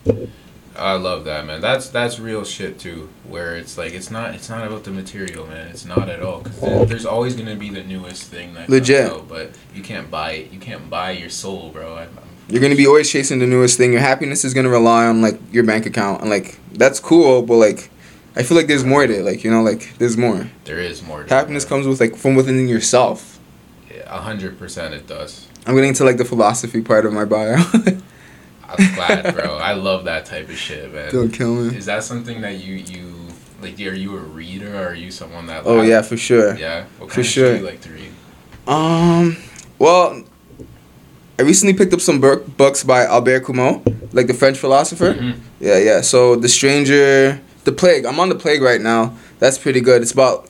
I love that, man. That's that's real shit too. Where it's like it's not it's not about the material, man. It's not at all. Cause there- there's always gonna be the newest thing that Legit. out, but you can't buy it. You can't buy your soul, bro. I, I'm, You're gonna be always chasing the newest thing. Your happiness is gonna rely on like your bank account, and like that's cool, but like I feel like there's more to it. Like you know, like there's more. there is more. to it, Happiness man. comes with like from within yourself. A hundred percent, it does. I'm getting to like the philosophy part of my bio. I'm glad, bro. I love that type of shit, man. Don't kill me. Is that something that you you like? Are you a reader? or Are you someone that? Oh like- yeah, for sure. Yeah. What For of sure. shit do you like to read? Um, well, I recently picked up some bur- books by Albert Camus, like the French philosopher. Mhm. Yeah, yeah. So The Stranger, The Plague. I'm on The Plague right now. That's pretty good. It's about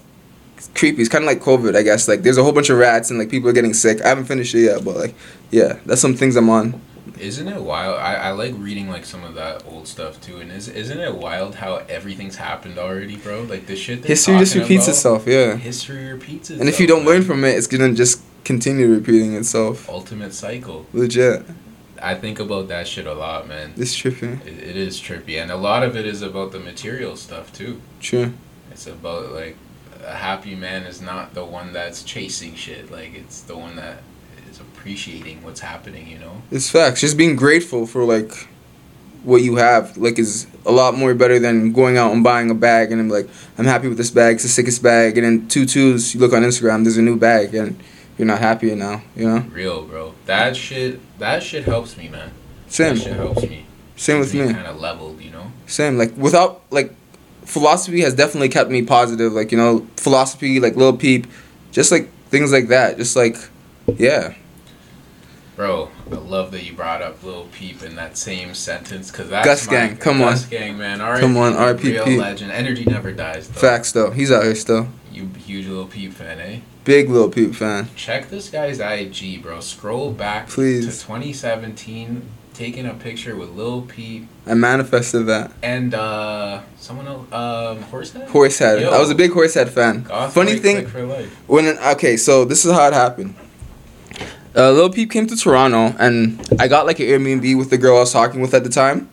it's creepy. It's kind of like COVID, I guess. Like there's a whole bunch of rats and like people are getting sick. I haven't finished it yet, but like yeah, that's some things I'm on. Isn't it wild? I, I like reading like some of that old stuff too, and is isn't it wild how everything's happened already, bro? Like the shit. History just repeats about, itself. Yeah. History repeats itself. And if you don't man. learn from it, it's gonna just continue repeating itself. ultimate cycle, Legit. I think about that shit a lot, man. It's trippy. It, it is trippy, and a lot of it is about the material stuff too. True. It's about like a happy man is not the one that's chasing shit. Like it's the one that appreciating what's happening. You know. It's facts. Just being grateful for like what you have, like, is a lot more better than going out and buying a bag and I'm like, I'm happy with this bag. It's the sickest bag. And then two twos, you look on Instagram, there's a new bag, and you're not happy now. You know. Real, bro. That shit. That shit helps me, man. Same. That shit helps me. Same with me. Kind of leveled, you know. Same. Like without like philosophy has definitely kept me positive. Like you know, philosophy, like Lil Peep, just like things like that. Just like, yeah. Bro, I love that you brought up Lil Peep in that same sentence because that's Gus my, Gang, come Gus on. Gang, man. R. Come on, R.I.P. Real legend. Energy never dies. Though. Facts though. He's out here still. You huge Lil Peep fan, eh? Big Lil Peep fan. Check this guy's IG, bro. Scroll back Please. to 2017, taking a picture with Lil Peep I manifested that. and uh someone else, um, Horsehead. Horsehead. Yo. I was a big Horsehead fan. Goth Funny thing, Click for life. when okay, so this is how it happened. Uh, Lil Peep came to Toronto, and I got like an Airbnb with the girl I was talking with at the time,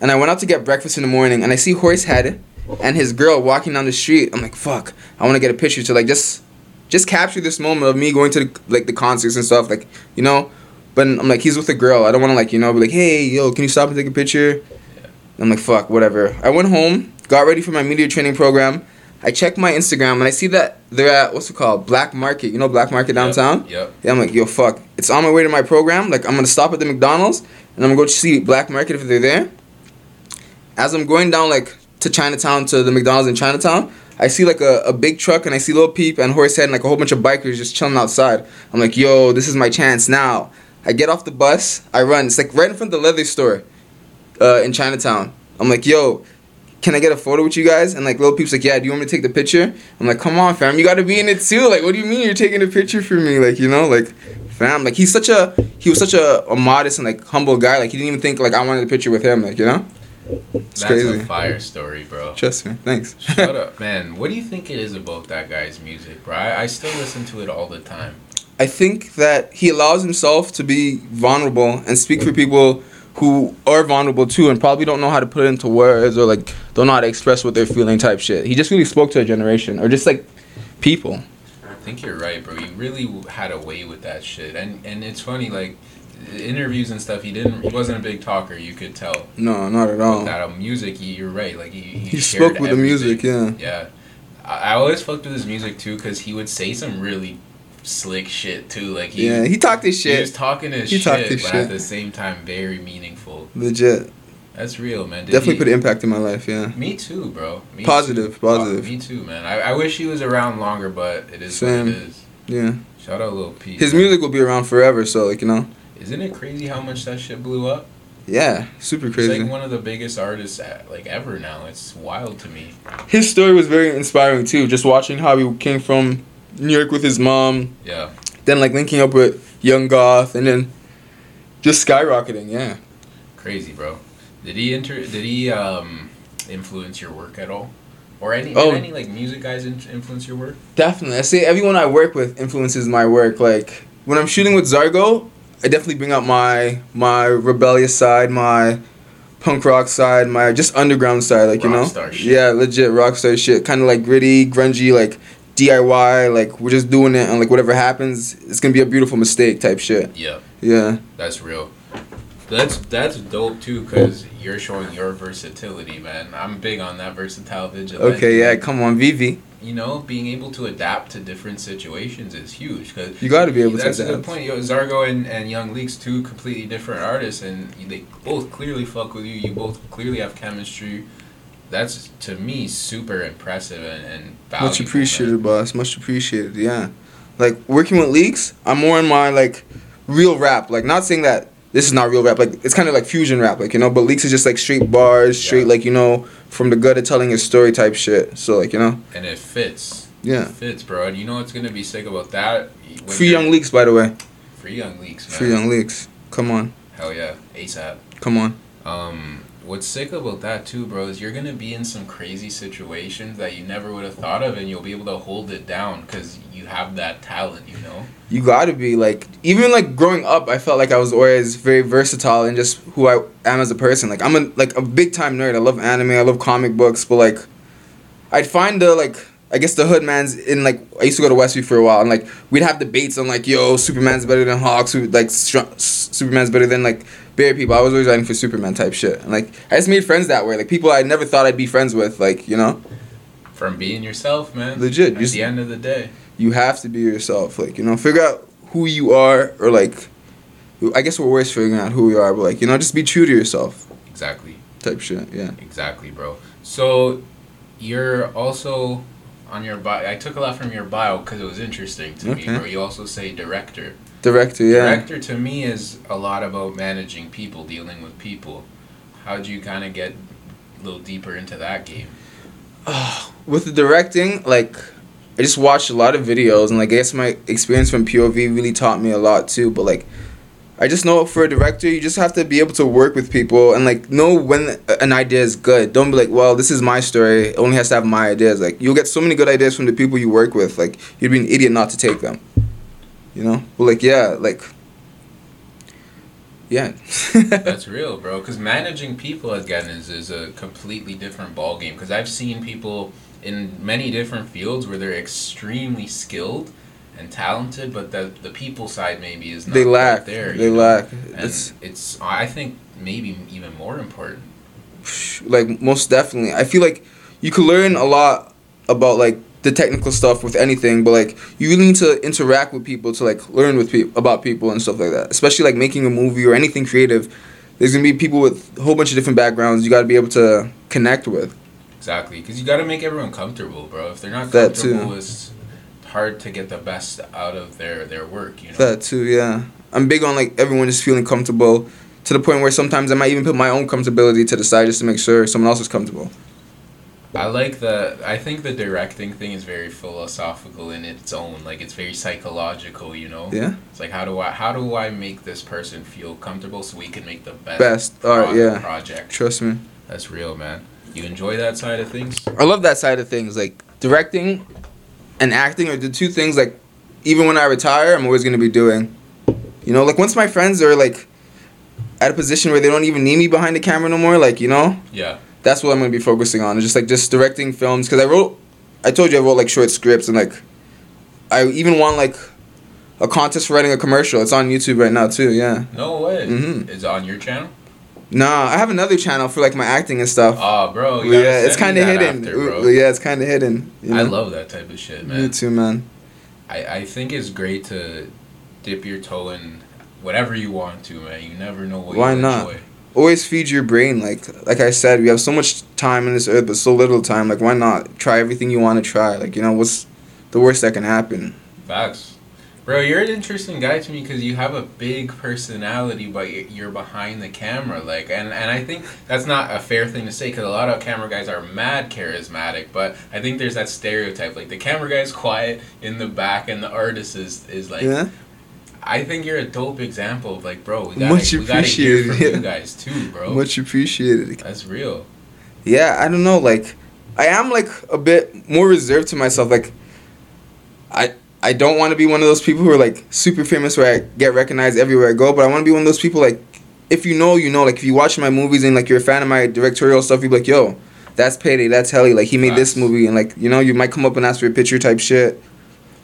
and I went out to get breakfast in the morning, and I see Horsehead and his girl walking down the street. I'm like, fuck, I want to get a picture to like just, just capture this moment of me going to the, like the concerts and stuff, like you know. But I'm like, he's with a girl. I don't want to like you know be like, hey, yo, can you stop and take a picture? I'm like, fuck, whatever. I went home, got ready for my media training program. I check my Instagram and I see that they're at what's it called, Black Market. You know Black Market downtown. Yep. yep. Yeah, I'm like, yo, fuck. It's on my way to my program. Like, I'm gonna stop at the McDonald's and I'm gonna go see Black Market if they're there. As I'm going down like to Chinatown to the McDonald's in Chinatown, I see like a, a big truck and I see Lil Peep and Horsehead and like a whole bunch of bikers just chilling outside. I'm like, yo, this is my chance now. I get off the bus, I run. It's like right in front of the leather store uh, in Chinatown. I'm like, yo, can I get a photo with you guys? And like Lil Peep's like, yeah, do you want me to take the picture? I'm like, come on, fam, you gotta be in it too. Like, what do you mean you're taking a picture for me? Like, you know, like, fam, like he's such a he was such a, a modest and like humble guy. Like he didn't even think like I wanted a picture with him. Like, you know, it's That's crazy. a fire story, bro. Trust me. Thanks. Shut up, man. What do you think it is about that guy's music, bro? I, I still listen to it all the time. I think that he allows himself to be vulnerable and speak for people who are vulnerable too and probably don't know how to put it into words or like don't know how to express what they're feeling type shit. He just really spoke to a generation or just like people. I think you're right, bro. He really had a way with that shit, and and it's funny, like interviews and stuff. He didn't. He wasn't a big talker. You could tell. No, not at all. Uh, music, he, you're right. Like he he, He spoke with the music, yeah. Yeah, I, I always fucked with his music too, cause he would say some really slick shit too. Like he, Yeah, he talked his shit. he was talking his He shit, talked but his at the same time, very meaningful. Legit. That's real, man. Did Definitely he- put an impact in my life, yeah. Me too, bro. Me Positive, too. positive. Me too, man. I, I wish he was around longer, but it is Same. what it is. Yeah. Shout out Lil Peep. His man. music will be around forever, so like, you know. Isn't it crazy how much that shit blew up? Yeah, super He's crazy. like one of the biggest artists at, like ever now. It's wild to me. His story was very inspiring too, just watching how he came from New York with his mom, Yeah. then like linking up with Young Goth and then just skyrocketing, yeah. Crazy, bro. Did he enter? Did he um influence your work at all? Or any Oh. any like music guys influence your work? Definitely. I say everyone I work with influences my work. Like when I'm shooting with Zargo, I definitely bring out my my rebellious side, my punk rock side, my just underground side, like you know. Yeah, legit rock star shit. Kind of like gritty, grungy, like DIY. Like we're just doing it, and like whatever happens, it's gonna be a beautiful mistake type shit. Yeah, Yeah. that's real. That's that's dope too, cause you're showing your versatility, man. I'm big on that versatile vigilante. Okay. Yeah. Come on, Vivi. you know, being able to adapt to different situations is huge. Cause You gotta be able to adapt. that's a good point. Yo, Zargo and, and Young Leaks, two completely different artists, and they both clearly fuck with you. You both clearly have chemistry. That's to me super impressive and, and valuable. Much appreciated, boss. Much appreciated. Yeah. Like working with leaks, I'm more in my like real rap. Like not saying that this is not real rap. Like it's kind of like fusion rap. Like you know, but Leaks is just like straight bars, straight Yeah. like you know from the gut of telling his story type shit. So like you know, And it fits. yeah. It fits, bro. And you know what's gonna be sick about that? Free Young Leaks, by the way. Free Young Leaks, man. Free Young Leaks. Come on, Hell yeah, ASAP. come on. Um, what's sick about that too, bro, is you're gonna be in some crazy situations that you never would have thought of, and you'll be able to hold it down because you have that talent, you know. You gotta be like even like growing up, I felt like I was always very versatile and just who I am as a person. Like I'm a like a big time nerd. I love anime. I love comic books. But like, I'd find the like I guess the hood man's in like I used to go to Westview for a while and like we'd have debates on like yo Superman's better than Hawks. Like Superman's better than like Barry people. I was always writing for Superman type shit. And like I just made friends that way. Like people I never thought I'd be friends with. Like you know From being yourself, man. Legit, At just- the end of the day. you have to be yourself. Like, you know, figure out who you are, or like, I guess we're always figuring out who we are, but like, you know, just be true to yourself, Exactly. type shit. Yeah. Exactly, bro. So, you're also on your bio. I took a lot from your bio because it was interesting to me, Okay. You also say director. Director, yeah. Director to me is a lot about managing people, dealing with people. How do you kind of get a little deeper into that game? With the directing, like, I just watched a lot of videos, and like, I guess my experience from POV really taught me a lot too. But like, I just know for a director, you just have to be able to work with people and like know when an idea is good. Don't be like, well, this is my story. It only has to have my ideas. Like, you'll get so many good ideas from the people you work with. Like, you'd be an idiot not to take them. You know? But like, yeah, like, yeah. That's real, bro. Because managing people again is, is a completely different ball game. Because I've seen people in many different fields where they're extremely skilled and talented, but the the people side maybe is not they lack. there. they know? lack. And It's it's I think maybe even more important. like most definitely. I feel like you could learn a lot about like the technical stuff with anything, but like you really need to interact with people to like learn with people about people and stuff like that. Especially like making a movie or anything creative. There's gonna be people with a whole bunch of different backgrounds. You got to be able to connect with. Exactly, because you got to make everyone comfortable, bro. If they're not That too. comfortable, it's hard to get the best out of their their work. You know. That too, yeah. I'm big on like everyone just feeling comfortable to the point where sometimes I might even put my own comfortability to the side just to make sure someone else is comfortable. I like the. I think the directing thing is very philosophical in its own. Like it's very psychological. You know. Yeah. It's like how do I how do I make this person feel comfortable so we can make the best Best art, yeah. project. Trust me. That's real, man. You enjoy that side of things. I love that side of things. Like directing and acting are the two things like even when I retire, I'm always gonna be doing. You know, like once my friends are like at a position where they don't even need me behind the camera no more, like you know, Yeah. That's what I'm gonna be focusing on. It's just like just directing films because I wrote, I told you I wrote like short scripts and like, I even won like a contest for writing a commercial. It's on YouTube right now too. Yeah. No way. Mhm. Is it on your channel? Nah, I have another channel for like my acting and stuff. Oh, bro. Yeah, it's me kind of hidden. after, bro. yeah, it's kind of hidden. you I love that type of shit, Me man. too, man. I, I think it's great to dip your toe in whatever you want to, man. You never know what Why you not? enjoy. Always feed your brain like like I said, we have so much time on this earth but so little time. Like why not try everything you want to try? Like, you know, what's the worst that can happen? Facts. Bro, you're an interesting guy to me because you have a big personality, but you're behind the camera. Like, and, and I think that's not a fair thing to say because a lot of camera guys are mad charismatic. But I think there's that stereotype, like the camera guy's quiet in the back, and the artist is is like. yeah? I think you're a dope example of like, bro, we gotta, Much we gotta hear appreciated, from yeah. you guys too, bro. Much appreciated. That's real. Yeah, I don't know, like I am like a bit more reserved to myself. Like I I don't want to be one of those people who are like super famous where I get recognized everywhere I go, but I want to be one of those people like if you know, you know, like if you watch my movies and like you're a fan of my directorial stuff, you'd be like, yo, that's Payday, that's Helly, like he made this movie and like, you know, you might come up and ask for a picture type shit.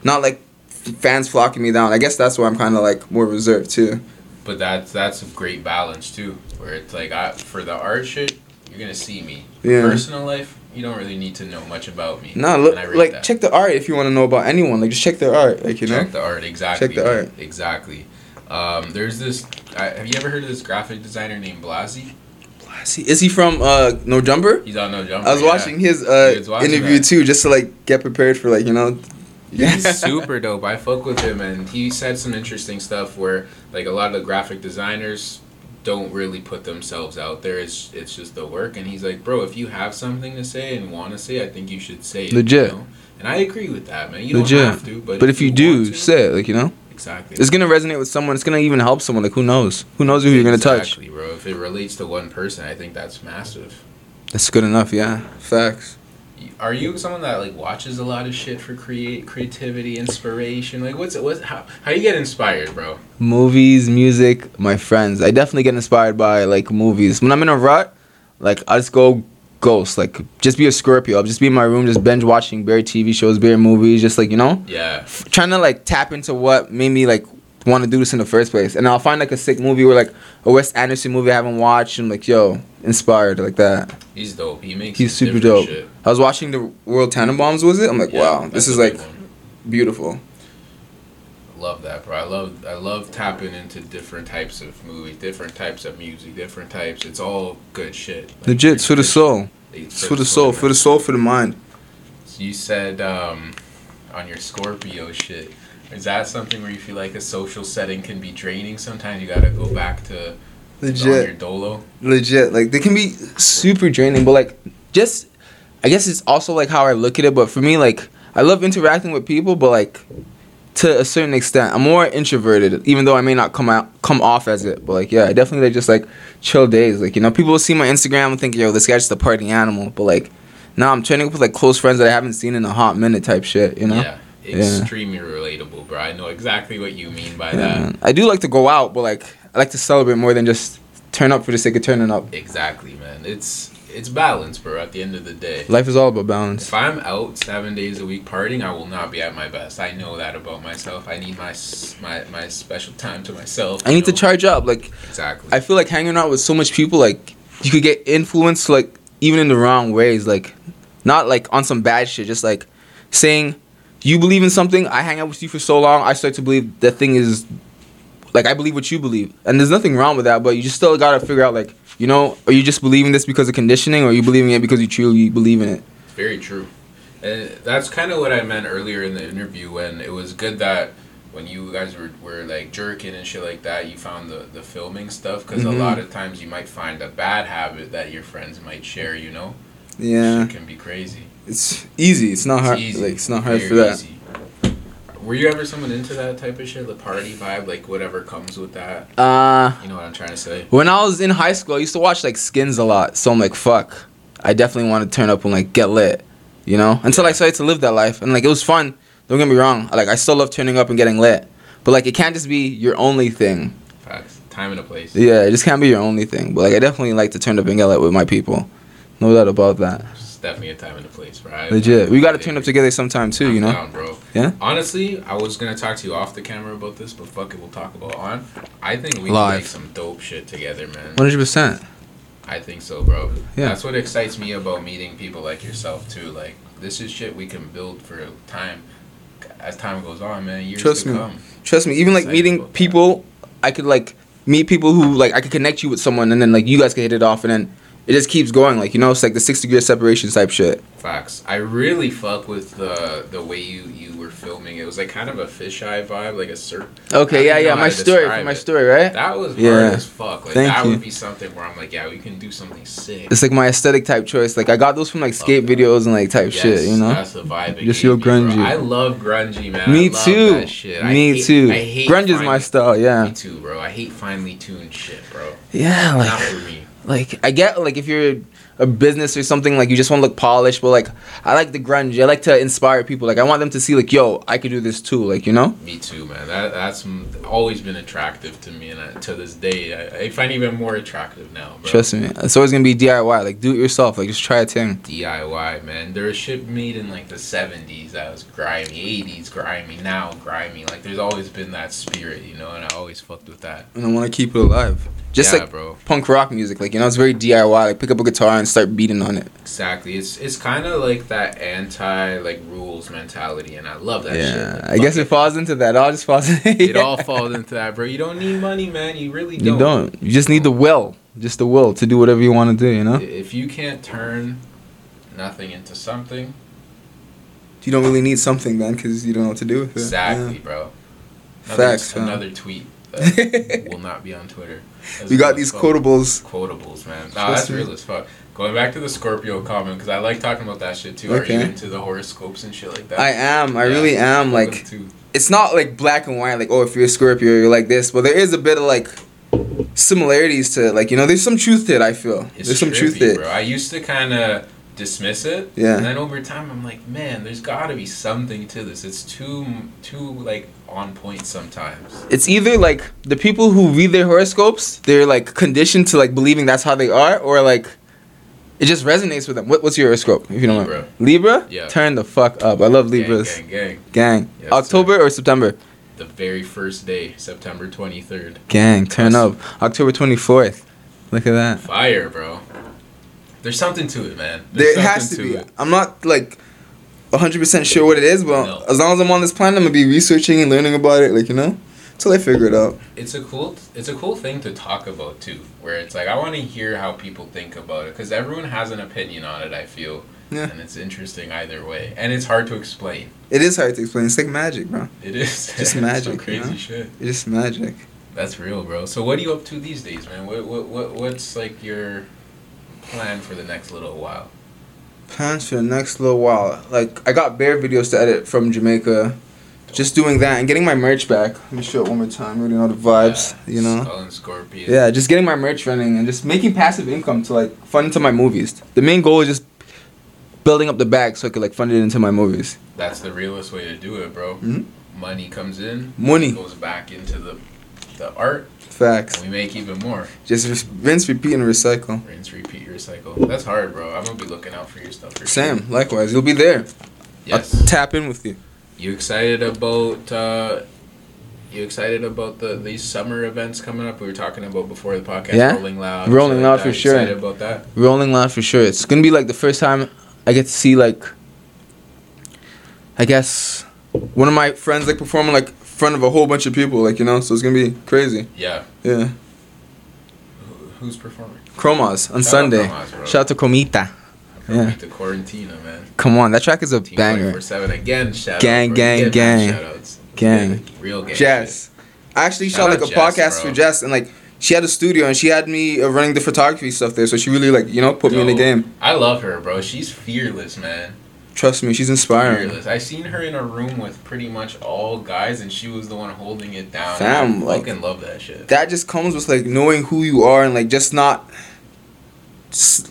Not like fans flocking me down. I guess that's why I'm kind of like more reserved too. But that's that's a great balance too, where it's like I, for the art shit, you're gonna see me. Yeah. Personal life, you don't really need to know much about me. No, look, I rate like that. check the art if you want to know about anyone. Like just check their art, like you know. Check the art exactly. Check the art. exactly. Um, there's this. I, have you ever heard of this graphic designer named Blasi? Blasi is he from uh No Jumper? He's on No Jumper. I was yeah. watching his uh watching interview that. too, just to like get prepared for like you know He's super dope. I fuck with him, and he said some interesting stuff where, like, a lot of the graphic designers don't really put themselves out there. It's it's just the work, and he's like, bro, if you have something to say and want to say, I think you should say it. Legit. You know? And I agree with that, man. You Legit. don't have to, but But if you do, to- say it. Like you know, exactly, it's gonna resonate with someone. It's gonna even help someone. Like who knows? Who knows who you're gonna touch? Exactly, bro. If it relates to one person, I think that's massive. That's good enough. Yeah, facts. Are you someone that like watches a lot of shit for create creativity, inspiration? Like, what's it? what's how how you get inspired, bro? Movies, music, my friends. I definitely get inspired by like movies. When I'm in a rut, like I just go ghost. Like just be a Scorpio. I'll just be in my room, just binge watching bare TV shows, bare movies, just like you know, Yeah, f- trying to like tap into what made me like want to do this in the first place. And I'll find like a sick movie or like a Wes Anderson movie I haven't watched, and like yo, inspired like that. he's dope. He makes He's super dope. Shit. I was watching the Royal Tenenbaums. Was it? I'm like, Yeah, wow, this is like beautiful. love that, bro. I love I love tapping into different types of movies, different types of music, different types. It's all good shit. Like, Legit, for the soul. It's for the soul, for the soul, for the mind. You said um, on your Scorpio shit. Is that something where you feel like a social setting can be draining? Sometimes you gotta go back to on your Legit, dolo. legit. Like they can be super draining, but like just, I guess it's also like how I look at it. But for me, like I love interacting with people, but like to a certain extent, I'm more introverted, even though I may not come out come off as it. But like yeah, I definitely like just like chill days. Like you know, people will see my Instagram and think yo, this guy's just a party animal. But like now I'm turning up with like close friends that I haven't seen in a hot minute type shit. You know. Yeah, Yeah. extremely relatable, bro. I know exactly what you mean by Yeah, that. man. I do like to go out, but like I like to celebrate more than just turn up for the sake of turning up. Exactly, man. It's it's balance, bro. At the end of the day, Life is all about balance. if I'm out seven days a week partying, I will not be at my best. I know that about myself. I need my my my special time to myself. I need to charge up. Like Exactly. I feel like hanging out with so much people, like you could get influenced, like even in the wrong ways. Like not like on some bad shit, just like saying you believe in something. I hang out with you for so long, I start to believe that thing is like I believe what you believe, and there's nothing wrong with that. But you just still gotta figure out like you know, are you just believing this because of conditioning, or are you believing it because you truly believe in it? Very true. And that's kind of what I meant earlier in the interview when it was good that when you guys were, were like jerking and shit like that, you found the, the filming stuff because Mhm. a lot of times you might find a bad habit that your friends might share, you know? Yeah, Shit can be crazy. it's easy. It's not It's hard. easy. Like it's not hard Very for that. easy. Were you ever someone into that type of shit, the party vibe, like whatever comes with that? Uh, You know what I'm trying to say? when I was in high school, I used to watch like Skins a lot. So I'm like, fuck. I definitely want to turn up and like get lit, you know. Until I started to live that life, and like it was fun. Don't get me wrong. Like I still love turning up and getting lit, but like it can't just be your only thing. Facts. Time and a place. Yeah, it just can't be your only thing. But like I definitely like to turn up and get lit with my people. No doubt about that. It's definitely a time and a place, right? Legit. We got to turn up together sometime too, you know. Down, bro. Yeah? Honestly, I was gonna talk to you off the camera about this, but fuck it, we'll talk about it on. I think we Live. can make some dope shit together, man. One hundred percent. I think so, bro. Yeah. That's what excites me about meeting people like yourself too. Like this is shit we can build for time. As time goes on, man, years Trust to me. come. Trust me. Even like meeting people, I could like meet people who like I could connect you with someone, and then like you guys could hit it off, and then it just keeps going. Like you know, it's like the six degree of separation type shit. Facts. I really fuck with the the way you you were filming. It was like kind of a fisheye vibe, like a cert. Okay, yeah, I don't yeah. My story, my it. story, right? That was Yeah. hard as fuck. Like Thank that you. would be something where I'm like, yeah, we can do something sick. It's like my aesthetic type choice. Like I got those from like skate that. videos and like type shit, you know. That's the vibe. it Just gave feel me, bro. grungy. I love grungy, man. Me I love too. That shit. I Me hate- too. I hate Grunge is my style. Yeah. Me too, bro. I hate finely tuned shit, bro. Yeah, Not like for me. Like I get like if you're a business or something like you just want to look polished, but like I like the grunge. I like to inspire people. Like I want them to see like, yo, I could do this too. Like you know. Me too, man. That that's always been attractive to me, and I, to this day, I, I find even more attractive now, bro. Trust me, it's always gonna be DIY. Like do it yourself. Like just try a thing. DIY, man. There was shit made in like the '70s that was grimy, '80s grimy, now grimy. Like there's always been that spirit, you know, and I always fucked with that. And I want to keep it alive. Just yeah, like bro. punk rock music. Like you know, it's very DIY. Like pick up a guitar and start beating on it. Exactly. It's it's kind of like that anti like rules mentality, and I love that shit. yeah, Like, I guess it falls into that. It all just falls. It all falls into that, bro. You don't need money, man. You really don't. You don't. You just need the will. Just the will to do whatever you want to do. You know. If you can't turn nothing into something, you don't really need something then because you don't know what to do with it. Exactly, bro. Another, Facts. Another tweet that will not be on Twitter. We got these quotables. Quotables, man. Nah, that's real as fuck. Going back to the Scorpio comment because I like talking about that shit too. Are Okay. you into the horoscopes and shit like that? I am. I Yeah, really am. Like, it's not like black and white. Like, oh, if you're a Scorpio, you're like this. But there is a bit of like similarities to it. Like, you know, there's some truth to it. I feel It's there's some trippy, truth to it. bro. I used to kind of dismiss it. Yeah. And then over time, I'm like, man, there's got to be something to this. It's too too like on point sometimes. It's either like the people who read their horoscopes, they're like conditioned to like believing that's how they are, or like it just resonates with them. What, what's your horoscope? If you don't Libra. mind. Libra. Yeah. Turn the fuck up. I love Libras. Gang, gang, gang. Gang. Yes, October or September? The very first day, September 23rd. Gang. Turn Awesome. up. October twenty fourth. Look at that. Fire, bro. There's something to it, man. There's There has to something be. it. I'm not like 100% sure what it is, but No. as long as I'm on this planet, I'm gonna be researching and learning about it, like, you know, until I figure it out. It's a cool. It's a cool thing to talk about too. Where it's like I want to hear how people think about it because everyone has an opinion on it. I feel. Yeah. And it's interesting either way, and it's hard to explain. It is hard to explain. It's like magic, bro. It is Just magic, you crazy know? shit. It's just magic. That's real, bro. So what are you up to these days, man? What what, what what's like your plan for the next little while? Plans for the next little while. Like, I got bear videos to edit from Jamaica. Just doing that and getting my merch back. Let me show it one more time. Really know the vibes, Yeah, you know? Scorpion. Yeah, just getting my merch running and just making passive income to like fund into my movies. The main goal is just building up the bag so I could like fund it into my movies. That's the realest way to do it, bro. Mhm. Money comes in, Money. goes back into the the art, Facts. and we make even more. Just rinse, repeat, and recycle. Rinse, repeat, recycle. That's hard, bro. I'm gonna be looking out for your stuff for Sam, sure. likewise. You'll be there. Yes. I'll tap in with you. You excited about uh you excited about the these summer events coming up we were talking about before the podcast Yeah. Rolling Loud. Rolling Loud for sure. Excited about that? Rolling Loud for sure. It's gonna be like the first time I get to see like, I guess, one of my friends like performing like front of a whole bunch of people. Like you know, so it's gonna be crazy. Yeah. Yeah. Who's performing? Chromas on Shout out Sunday. Chromas. Shout out to Comita. Yeah. The Quarantina, man. Come on, that track is a Team banger. 24/7 again. Shout Gang, out, gang, You gang. Gang. Real gang. Jess. I actually Shout shot like a Jess, podcast bro. for Jess, and like she had a studio, and she had me uh, running the photography stuff there. So she really like you know put me in the game. I love her, bro. She's fearless, man. Trust me, she's inspiring. Fearless. I seen her in a room with pretty much all guys, and she was the one holding it down. Fam, I like- fucking love that shit. That just comes with like knowing who you are and like just not,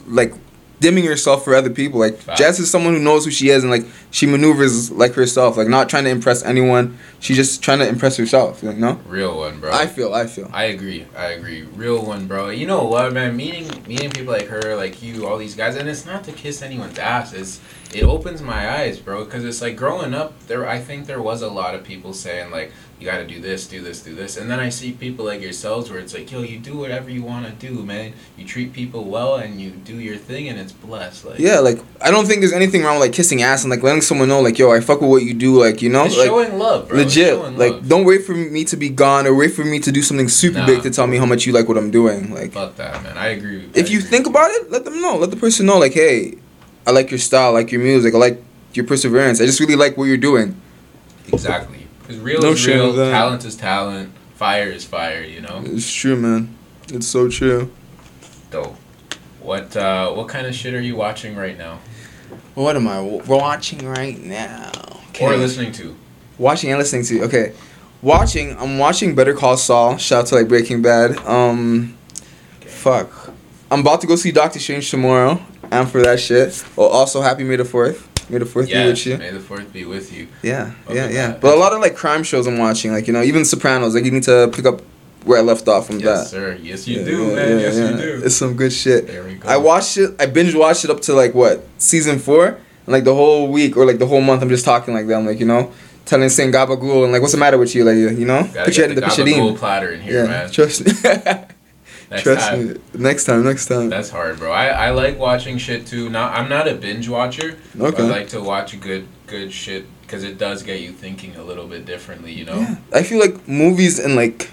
like dimming yourself for other people. Like Facts. Jess is someone who knows who she is and like she maneuvers like herself, like not trying to impress anyone. She's just trying to impress herself. You know? Real one, bro. I feel. I feel. I agree. I agree. Real one, bro. You know what, man? Meeting meeting people like her, like you, all these guys, and it's not to kiss anyone's ass. It's it opens my eyes, bro. Because it's like growing up, there. I think there was a lot of people saying like, you got to do this, do this, do this, and then I see people like yourselves where it's like, yo, you do whatever you want to do, man. You treat people well and you do your thing, and it's blessed. Like Yeah, like I don't think there's anything wrong with like kissing ass and like letting someone know like yo I fuck with what you do like you know It's like showing love, bro. Legit showing like don't wait for me to be gone or wait for me to do something super Nah. big to tell me how much you like what I'm doing like Fuck that, man. I agree. With you. If I you think about it let them know let the person know like hey I like your style I like your music I like your perseverance I just really like what you're doing exactly, because real No is shame real, that. talent is talent, fire is fire. You know. it's true man it's so true Dope. What uh, what kind of shit are you watching right now what am I w- watching right now or listening to? watching and listening to okay watching I'm watching Better Call Saul shout out to like Breaking Bad um Fuck. I'm about to go see Doctor Strange tomorrow. And for that shit. Oh, also happy May the Fourth. May the Fourth be with you. may the fourth be with you. Yeah, yeah, yeah. that- But a lot of like crime shows I'm watching, like you know, even Sopranos. Like you need to pick up where I left off from Yes, that. Yes, sir. Yes, you Yeah, do, yeah, man. yeah, yes, yeah. you do. It's some good shit. there we go. I watched it. I binge watched it up to like what season four, and like the whole week or like the whole month. I'm just talking like that. I'm like you know, telling saying gabagool and like what's the matter with you, like you know, Gotta put your head in the gabagool platter in here, Yeah, man. trust me. Next trust time. me. Next time, next time. That's hard, bro. I, I like watching shit too. Not I'm not a binge watcher. but Okay. I like to watch good good shit because it does get you thinking a little bit differently. You know. Yeah. I feel like movies and like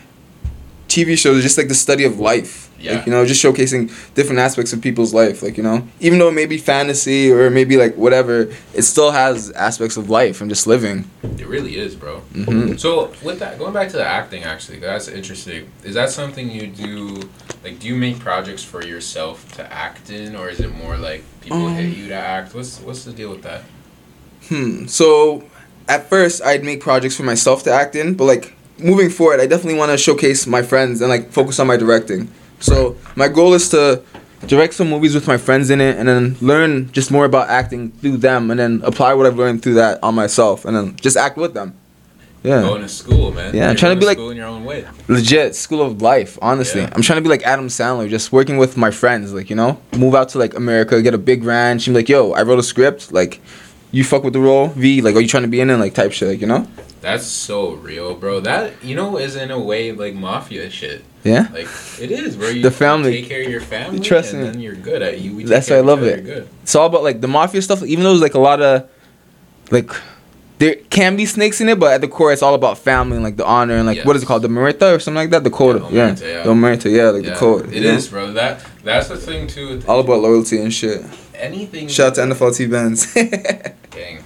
TV shows just like the study of life. Yeah. Like, you know, just showcasing different aspects of people's life. Like, you know, even though it may be fantasy or maybe like whatever, it still has aspects of life and just living. It really is, bro. hmm So with that, going back to the acting, actually, that's interesting. Is that something you do? Like, do you make projects for yourself to act in, or is it more like people Um, hit you to act? What's what's the deal with that? Hmm. So at first, I'd make projects for myself to act in, but like moving forward, I definitely want to showcase my friends and like focus on my directing. So my goal is to direct some movies with my friends in it, and then learn just more about acting through them, and then apply what I've learned through that on myself, and then just act with them. Yeah. Going to school, man. Yeah, I'm trying to be like- school in your own way. legit school of life honestly Yeah. i'm trying to be like adam sandler just working with my friends like you know move out to like america get a big ranch and be like yo i wrote a script like you fuck with the role v like are you trying to be in it like type shit like you know That's so real, bro. That you know is in a way like mafia shit. yeah Like it is, bro. You The family. take care of your family, Trust and me. then you're good at you. That's why I love it. Good. it's all about like the mafia stuff even though there's like a lot of like there can be snakes in it but at the core it's all about family and like the honor and like what is it called the omerta or something like that the code Yeah, yeah, yeah. the omerta yeah like Yeah, the code It is, know? bro. That that's the thing too. all about loyalty and shit anything. shout out to nflt bands Gang.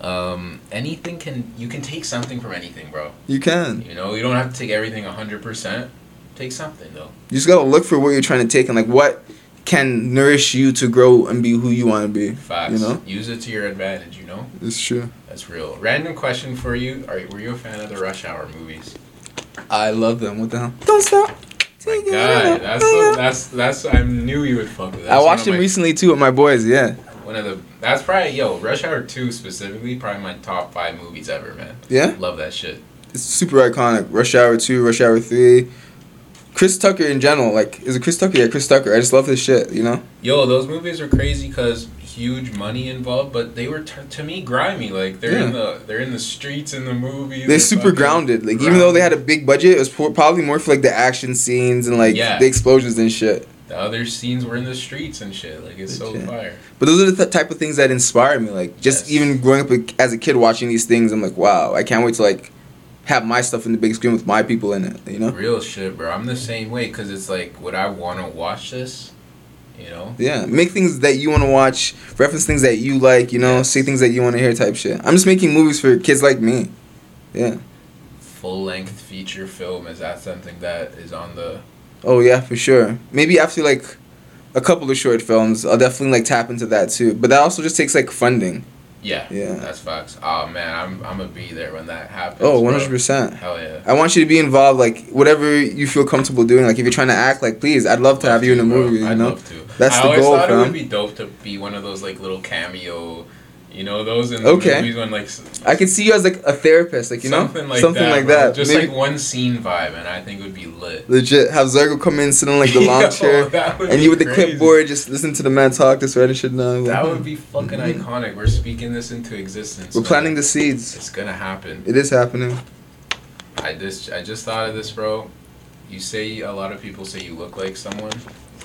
Um, anything can you can take something from anything, bro. you can You know, you don't have to take everything hundred percent. Take something though. You just gotta look for what you're trying to take and like what can nourish you to grow and be who you want to be. Facts. You know, Use it to your advantage. You know, it's true. that's real. Random question for you: Are were you a fan of the Rush Hour movies? I love them. What the hell? Don't stop. My God, that's the, that's that's. I knew you would fuck with. That. I watched them my- recently too with my boys. Yeah, One of the that's probably yo Rush Hour two specifically probably my top five movies ever, man. yeah. Love that shit. It's super iconic. Rush Hour two, Rush Hour three. Chris Tucker in general, like, is it Chris Tucker? Yeah, Chris Tucker. I just love his shit. You know. Yo, those movies are crazy because huge money involved, but they were t- to me grimy. Like they're in the they're in the streets in the movie. They're super grounded. Like even though they had a big budget, it was pro- probably more for like the action scenes and like Yeah. the explosions and shit. The other scenes were in the streets and shit. Like it's so Legit. fire. But those are the th- type of things that inspire me. Like just Yes. even growing up as a kid watching these things, I'm like, wow, I can't wait to like have my stuff in the big screen with my people in it. You know? Real shit, bro. I'm the same way because it's like, would I want to watch this? You know? Yeah, make things that you want to watch, reference things that you like. You know, say things that you want to hear, type shit. I'm just making movies for kids like me. Yeah. Full length feature film is that something that is on the Oh yeah, for sure. Maybe after like a couple of short films, I'll definitely like tap into that too. But that also just takes like funding. yeah Yeah. that's facts. Oh man, I'm I'm gonna be there when that happens. Oh, 100%. Hell yeah. I want you to be involved, like whatever you feel comfortable doing. Like if you're trying to act, like please, I'd love to have you in a bro. movie. You I'd know, love to. That's I the always goal, thought it would be dope to be one of those like little cameo, you know, those in the Okay. movies when like s- I could see you as like a therapist, like you know, something like something that, like bro. that. Just Maybe like one scene vibe, and I think it would be lit. legit have Zargo come in, sit on like the Yo, chair, and you with the clipboard, just listen to the man talk, this right and shit. Now That would be fucking mm-hmm. iconic. We're speaking this into existence. We're planting the seeds. It's gonna happen. It is happening. I just I just thought of this, bro. You say a lot of people say you look like someone.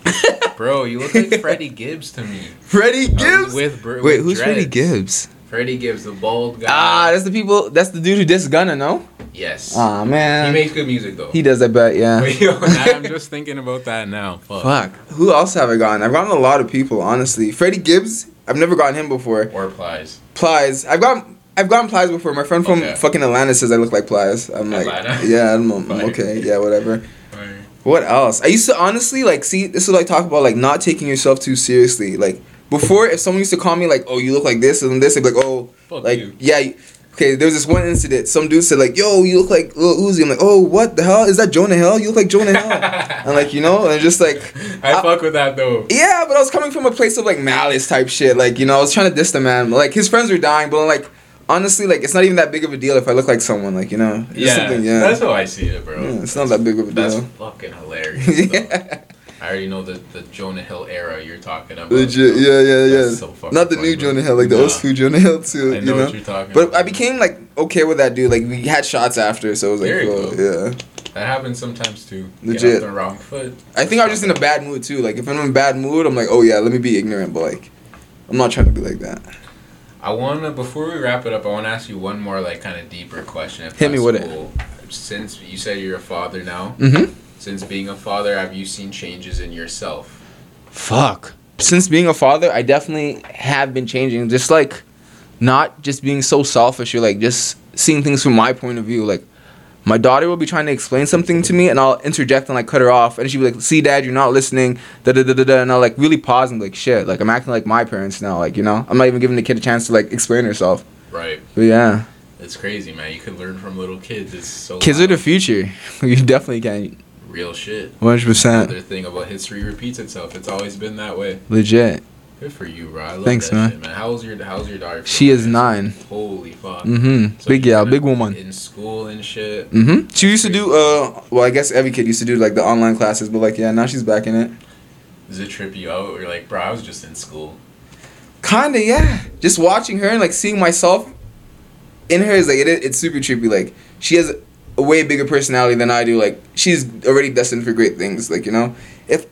bro, you look like Freddie Gibbs to me. Freddie Um, Gibbs. with br- Wait, with who's Freddie. Gibbs? Freddie Gibbs, the bald guy. Ah, that's the people. That's the dude who dissed Gunna, no? yes. Ah man. he makes good music though. he does. I bet. Yeah. Wait, yo, I'm just thinking about that now. Fuck. Fuck. Who else have I gotten? I've gotten a lot of people, honestly. Freddie Gibbs. I've never gotten him before. Or Plies. Plies. I've gotten. I've gotten Plies before. My friend from Okay. fucking Atlanta says I look like Plies. I'm like, Atlanta? yeah, I'm, I'm okay. Yeah, whatever. What else? I used to honestly like see. This is like talk about, like not taking yourself too seriously. Like before, if someone used to call me like, "Oh, you look like this and this," I'd be like, "Oh, Fuck like you. yeah." Okay, there was this one incident. Some dude said like, "Yo, you look like Lil Uzi." I'm like, "Oh, what the hell is that? Jonah Hill? You look like Jonah Hill." and like you know, and just like I I- fuck with that though. yeah, but I was coming from a place of like malice type shit. Like, you know, I was trying to diss the man. Like, his friends were dying, but like, honestly, like, it's not even that big of a deal if I look like someone. Like, you know, Yeah. Yeah, that's how I see it, bro. Yeah, it's not that big of a deal. That's fucking hilarious. yeah, I already know the, the Jonah Hill era you're talking about. legit. Yeah, yeah, yeah. That's so fucking not the funny, new bro. Jonah Hill, like the Nah. old school Jonah Hill too. I know, you know. what you're talking But about. I became like okay with that dude. Like we had shots after, so it was like There cool. Yeah. That happens sometimes too. Legit. the wrong foot. I think I was just in a bad mood too. Like if I'm in a bad mood, I'm like, oh yeah, let me be ignorant, but like, I'm not trying to be like that. I wanna before we wrap it up, I wanna ask you one more like kind of deeper question. If Hit me with it. Since you said you're a father now, Mm-hmm. since being a father, have you seen changes in yourself? Fuck. Since being a father, I definitely have been changing. Just like not just being so selfish or like just seeing things from my point of view. Like my daughter will be trying to explain something to me and I'll interject and like cut her off and she'll be like, See dad, you're not listening, da da da da da and I'll like really pause and like shit. Like I'm acting like my parents now, like, you know? I'm not even giving the kid a chance to like explain herself. Right. But yeah. It's crazy, man. You can learn from little kids. It's so Kids are the future. You definitely can. real shit. One hundred percent. Another thing about history repeats itself. It's always been that way. Legit. Good for you, bro. I love Thanks, that man. shit, man. How's your How's your daughter? She is nine. Holy fuck. Mm-hmm. So big yeah, big woman. In school and shit. Mm-hmm. She used to do uh well I guess every kid used to do like the online classes, but like yeah, now she's back in it. Does it trip you out? You're like, bro, I was just in school. Kinda, yeah. Just watching her and like seeing myself in her is like it, it's super trippy. Like she has a way bigger personality than I do. Like she's already destined for great things. Like you know, if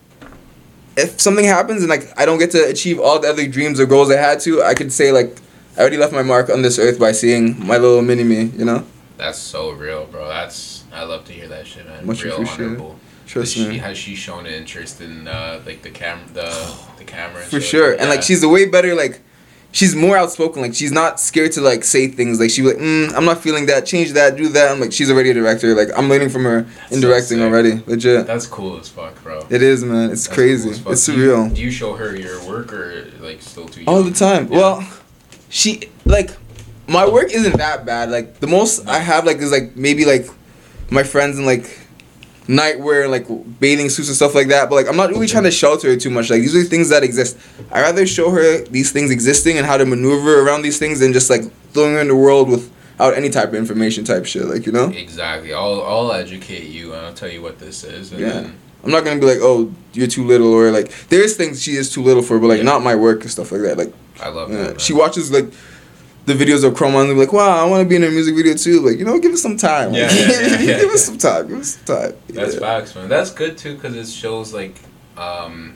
if something happens and like I don't get to achieve all the other dreams or goals I had to, I could say like I already left my mark on this earth by seeing my little mini me. You know, That's so real, bro. That's I love to hear that shit, man. Much real honorable. trust Has me. she, has she shown an interest in uh, like the cam the the camera? For shit? sure. And like she's a way better like she's more outspoken. Like she's not scared to like say things. Like she like, mm, I'm not feeling that, change that, do that. I'm like she's already a director. Like I'm learning from her That's in directing already. Legit. That's cool as fuck, bro. It is man. It's That's crazy. cool it's Do you- Do you show her your work or like still too young? All the time. Yeah. Well, she like my work isn't that bad. Like the most I have like is like maybe like my friends and like nightwear, and like bathing suits and stuff like that. But like I'm not really trying to mm-hmm. shelter her too much. Like these are things that exist. I rather show her these things existing and how to maneuver around these things than just like throwing her in the world without any type of information type shit. Like you know. Exactly. I'll I'll educate you and I'll tell you what this is and Yeah. then I'm not gonna be like, oh, you're too little, or like there's things she is too little for, but like Yeah. not my work and stuff like that. Like I love Yeah, that. Man. she watches like the videos of Chroma and be like, "Wow, I want to be in a music video too." Like, you know, give us some time. Yeah, yeah, yeah, yeah, give us some time. Give us some time. That's facts, man. That's good too because it shows like, um,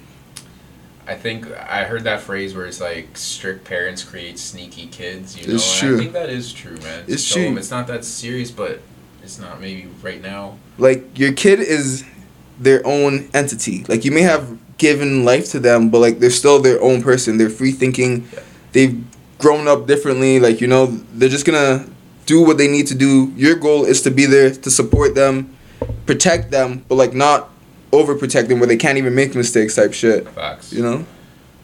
I think I heard that phrase where it's like strict parents create sneaky kids. You know, It's and true. I think that is true, man. It's show true. It's not that serious, but it's not maybe right now. Like your kid is their own entity. Like you may have given life to them, but like they're still their own person. They're free thinking. Yeah. They've grown up differently. Like you know, they're just gonna do what they need to do. Your goal is to be there to support them, protect them, but like not overprotect them where they can't even make mistakes type shit. Facts. You know?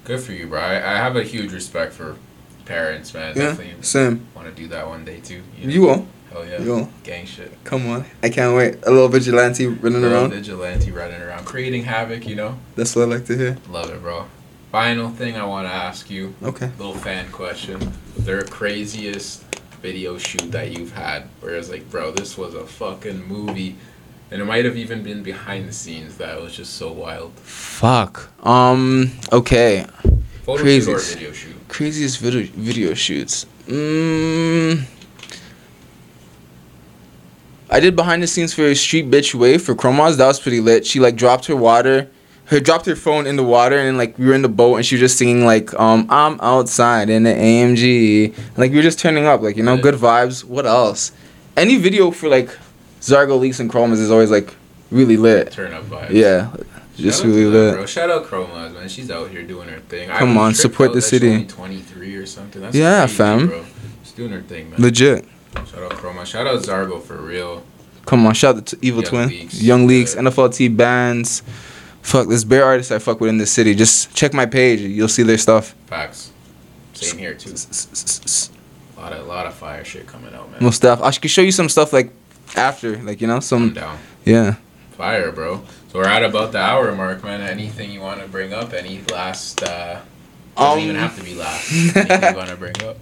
Good for you, bro. I, I have a huge respect for parents, man. Yeah. Definitely Same. want to do that one day too. know? You will. Hell yeah. You will. Gang shit. Come on. I can't wait. A little vigilante running a Little around. vigilante running around, creating havoc. You know, That's what I like to hear. love it, bro. Final thing I want to ask you, Okay. little fan question: the craziest video shoot that you've had, where it's like, bro, this was a fucking movie, and it might have even been behind the scenes that was just so wild. Fuck. Um. Okay. Photo shoot or Craziest. video shoot? Craziest video video shoots. Mm. I did behind the scenes for a Street Bitch Wave for Chromas. That was pretty lit. She like dropped her water, her dropped her phone in the water, and like we were in the boat, and she was just singing like um I'm outside in the AMG. Like we were just turning up, like you know, good vibes. What else? Any video for like Zargo Leaks and Chromas is always like really lit. Turn up vibes. Yeah, just really lit. Bro. Shout out Chromas, man. She's out here doing her thing. Come on, support the city. 23 or something. That's Yeah, crazy, fam. Bro. She's doing her thing, man. Legit. Shout out Chroma. Shout out Zargo for real. Come on, shout out to Evil Young Twin, Leaks. Young Leaks, Yeah. NFLT bands. Fuck, this bear artist I fuck with in this city. Just check my page, you'll see their stuff. Facts. Same here too. A lot of lot of fire shit coming out, man. Most stuff. I could show you some stuff like after, like you know, some. I'm down. yeah. Fire, bro. So we're at about the hour mark, man. Anything you want to bring up? Any last? uh Doesn't Um, even have to be last. Anything you want to bring up?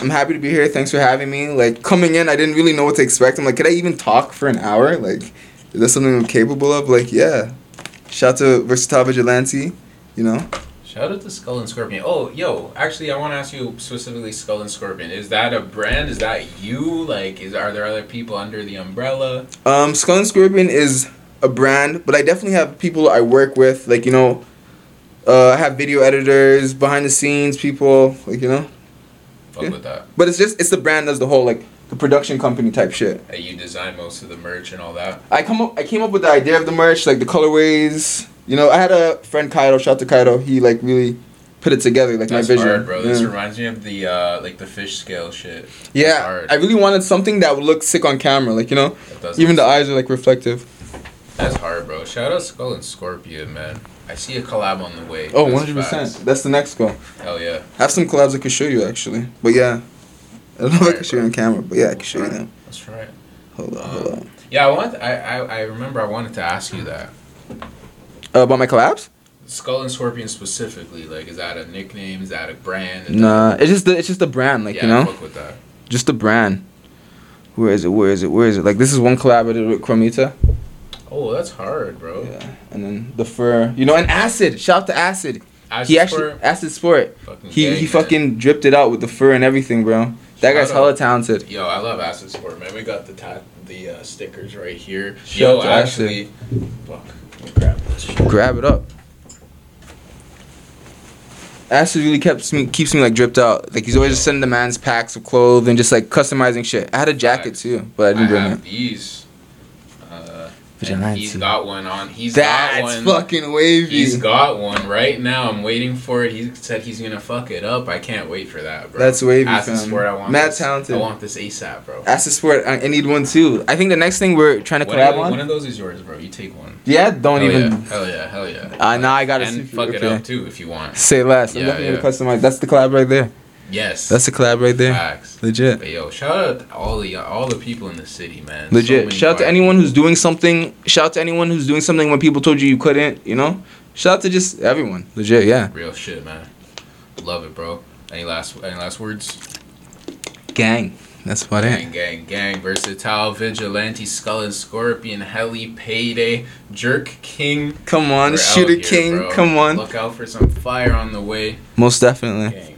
I'm happy to be here. Thanks for having me. Like coming in, I didn't really know what to expect. I'm like, could I even talk for an hour? Like, is that something I'm capable of? Like, yeah. Shout out to Versatile Vigilante. You know. Shout out to Skull and Scorpion. Oh, yo, actually, I want to ask you specifically Skull and Scorpion. Is that a brand? Is that you? Like, is are there other people under the umbrella? Um, Skull and Scorpion is a brand, but I definitely have people I work with. Like you know, uh, I have video editors, behind the scenes people. Like you know, Fuck Yeah. with that. but it's just it's the brand as the whole. Like the production company type shit. Hey, you design most of the merch and all that. I come up, I came up with the idea of the merch, like the colorways. You know, I had a friend Kaido, shout out to Kaido. He like really put it together, like That's my vision. hard, bro. This Yeah. reminds me of the uh, like the fish scale shit. That's Yeah, hard. I really wanted something that would look sick on camera, like you know, even the eyes are like reflective. That's hard, bro. Shout out Skull and Scorpion, man. I see a collab on the way. Oh, That's 100 facts. percent. That's the next goal. Hell yeah. I have some collabs I could show you actually, but yeah, I don't know if I can show you on camera, but yeah, I can show you them. That's right. Hold on, hold on. Yeah, I want. I, I I remember I wanted to ask you that. Uh, about my collabs? Skull and Scorpion specifically, like, is that a nickname? Is that a brand? Is Nah, it's just the it's just the brand, like yeah, you know, fuck with that. just the brand. Where is it? Where is it? Where is it? Like this is one collab I did with Chromita. Oh, that's hard, bro. Yeah, and then the fur, you know, and acid. Shout out to acid. Acid he actually Sport, acid sport. fucking He gang, he man. fucking dripped it out with the fur and everything, bro. That guy's hella talented. Yo, I love Acid Sport, man. We got the ta- the uh, stickers right here. Shout Yo, Acid. actually, fuck. Grab this shit. Grab it up. Acid really kept me keeps me like dripped out. Like he's always just sending the man's packs of clothes and just like customizing shit. I had a jacket too, but I I didn't bring have it. these. Vigilante. he's got one on. He's got That's one. fucking wavy. He's got one right now. I'm waiting for it. He said he's gonna fuck it up. I can't wait for that, bro. That's wavy. Sport, I want Mad this. talented. I want this ASAP, bro. Acid sport. I, need one too. I think the next thing we're trying to One collab of, on. one of those is yours, bro. You take one. yeah, don't hell even Yeah. Hell yeah, hell yeah. Uh, nah, I gotta and fuck it okay. up too if you want. say less. I'm definitely yeah. gonna customize. That's the collab right there. Yes. That's a collab right there. facts. Legit. But yo, shout out to all the all the people in the city, man. Legit. many shout out to anyone who's doing something. Shout out to anyone who's doing something when people told you you couldn't. You know. Shout out to just everyone. Legit. Yeah. Real shit, man. Love it, bro. Any last any last words? Gang. That's about Gang, it. gang, gang. Gang. Versatile, vigilante, skull and scorpion, heli, payday, jerk king. Come on, We're shooter here, king. bro. Come on. Look out for some fire on the way. Most definitely. Gang.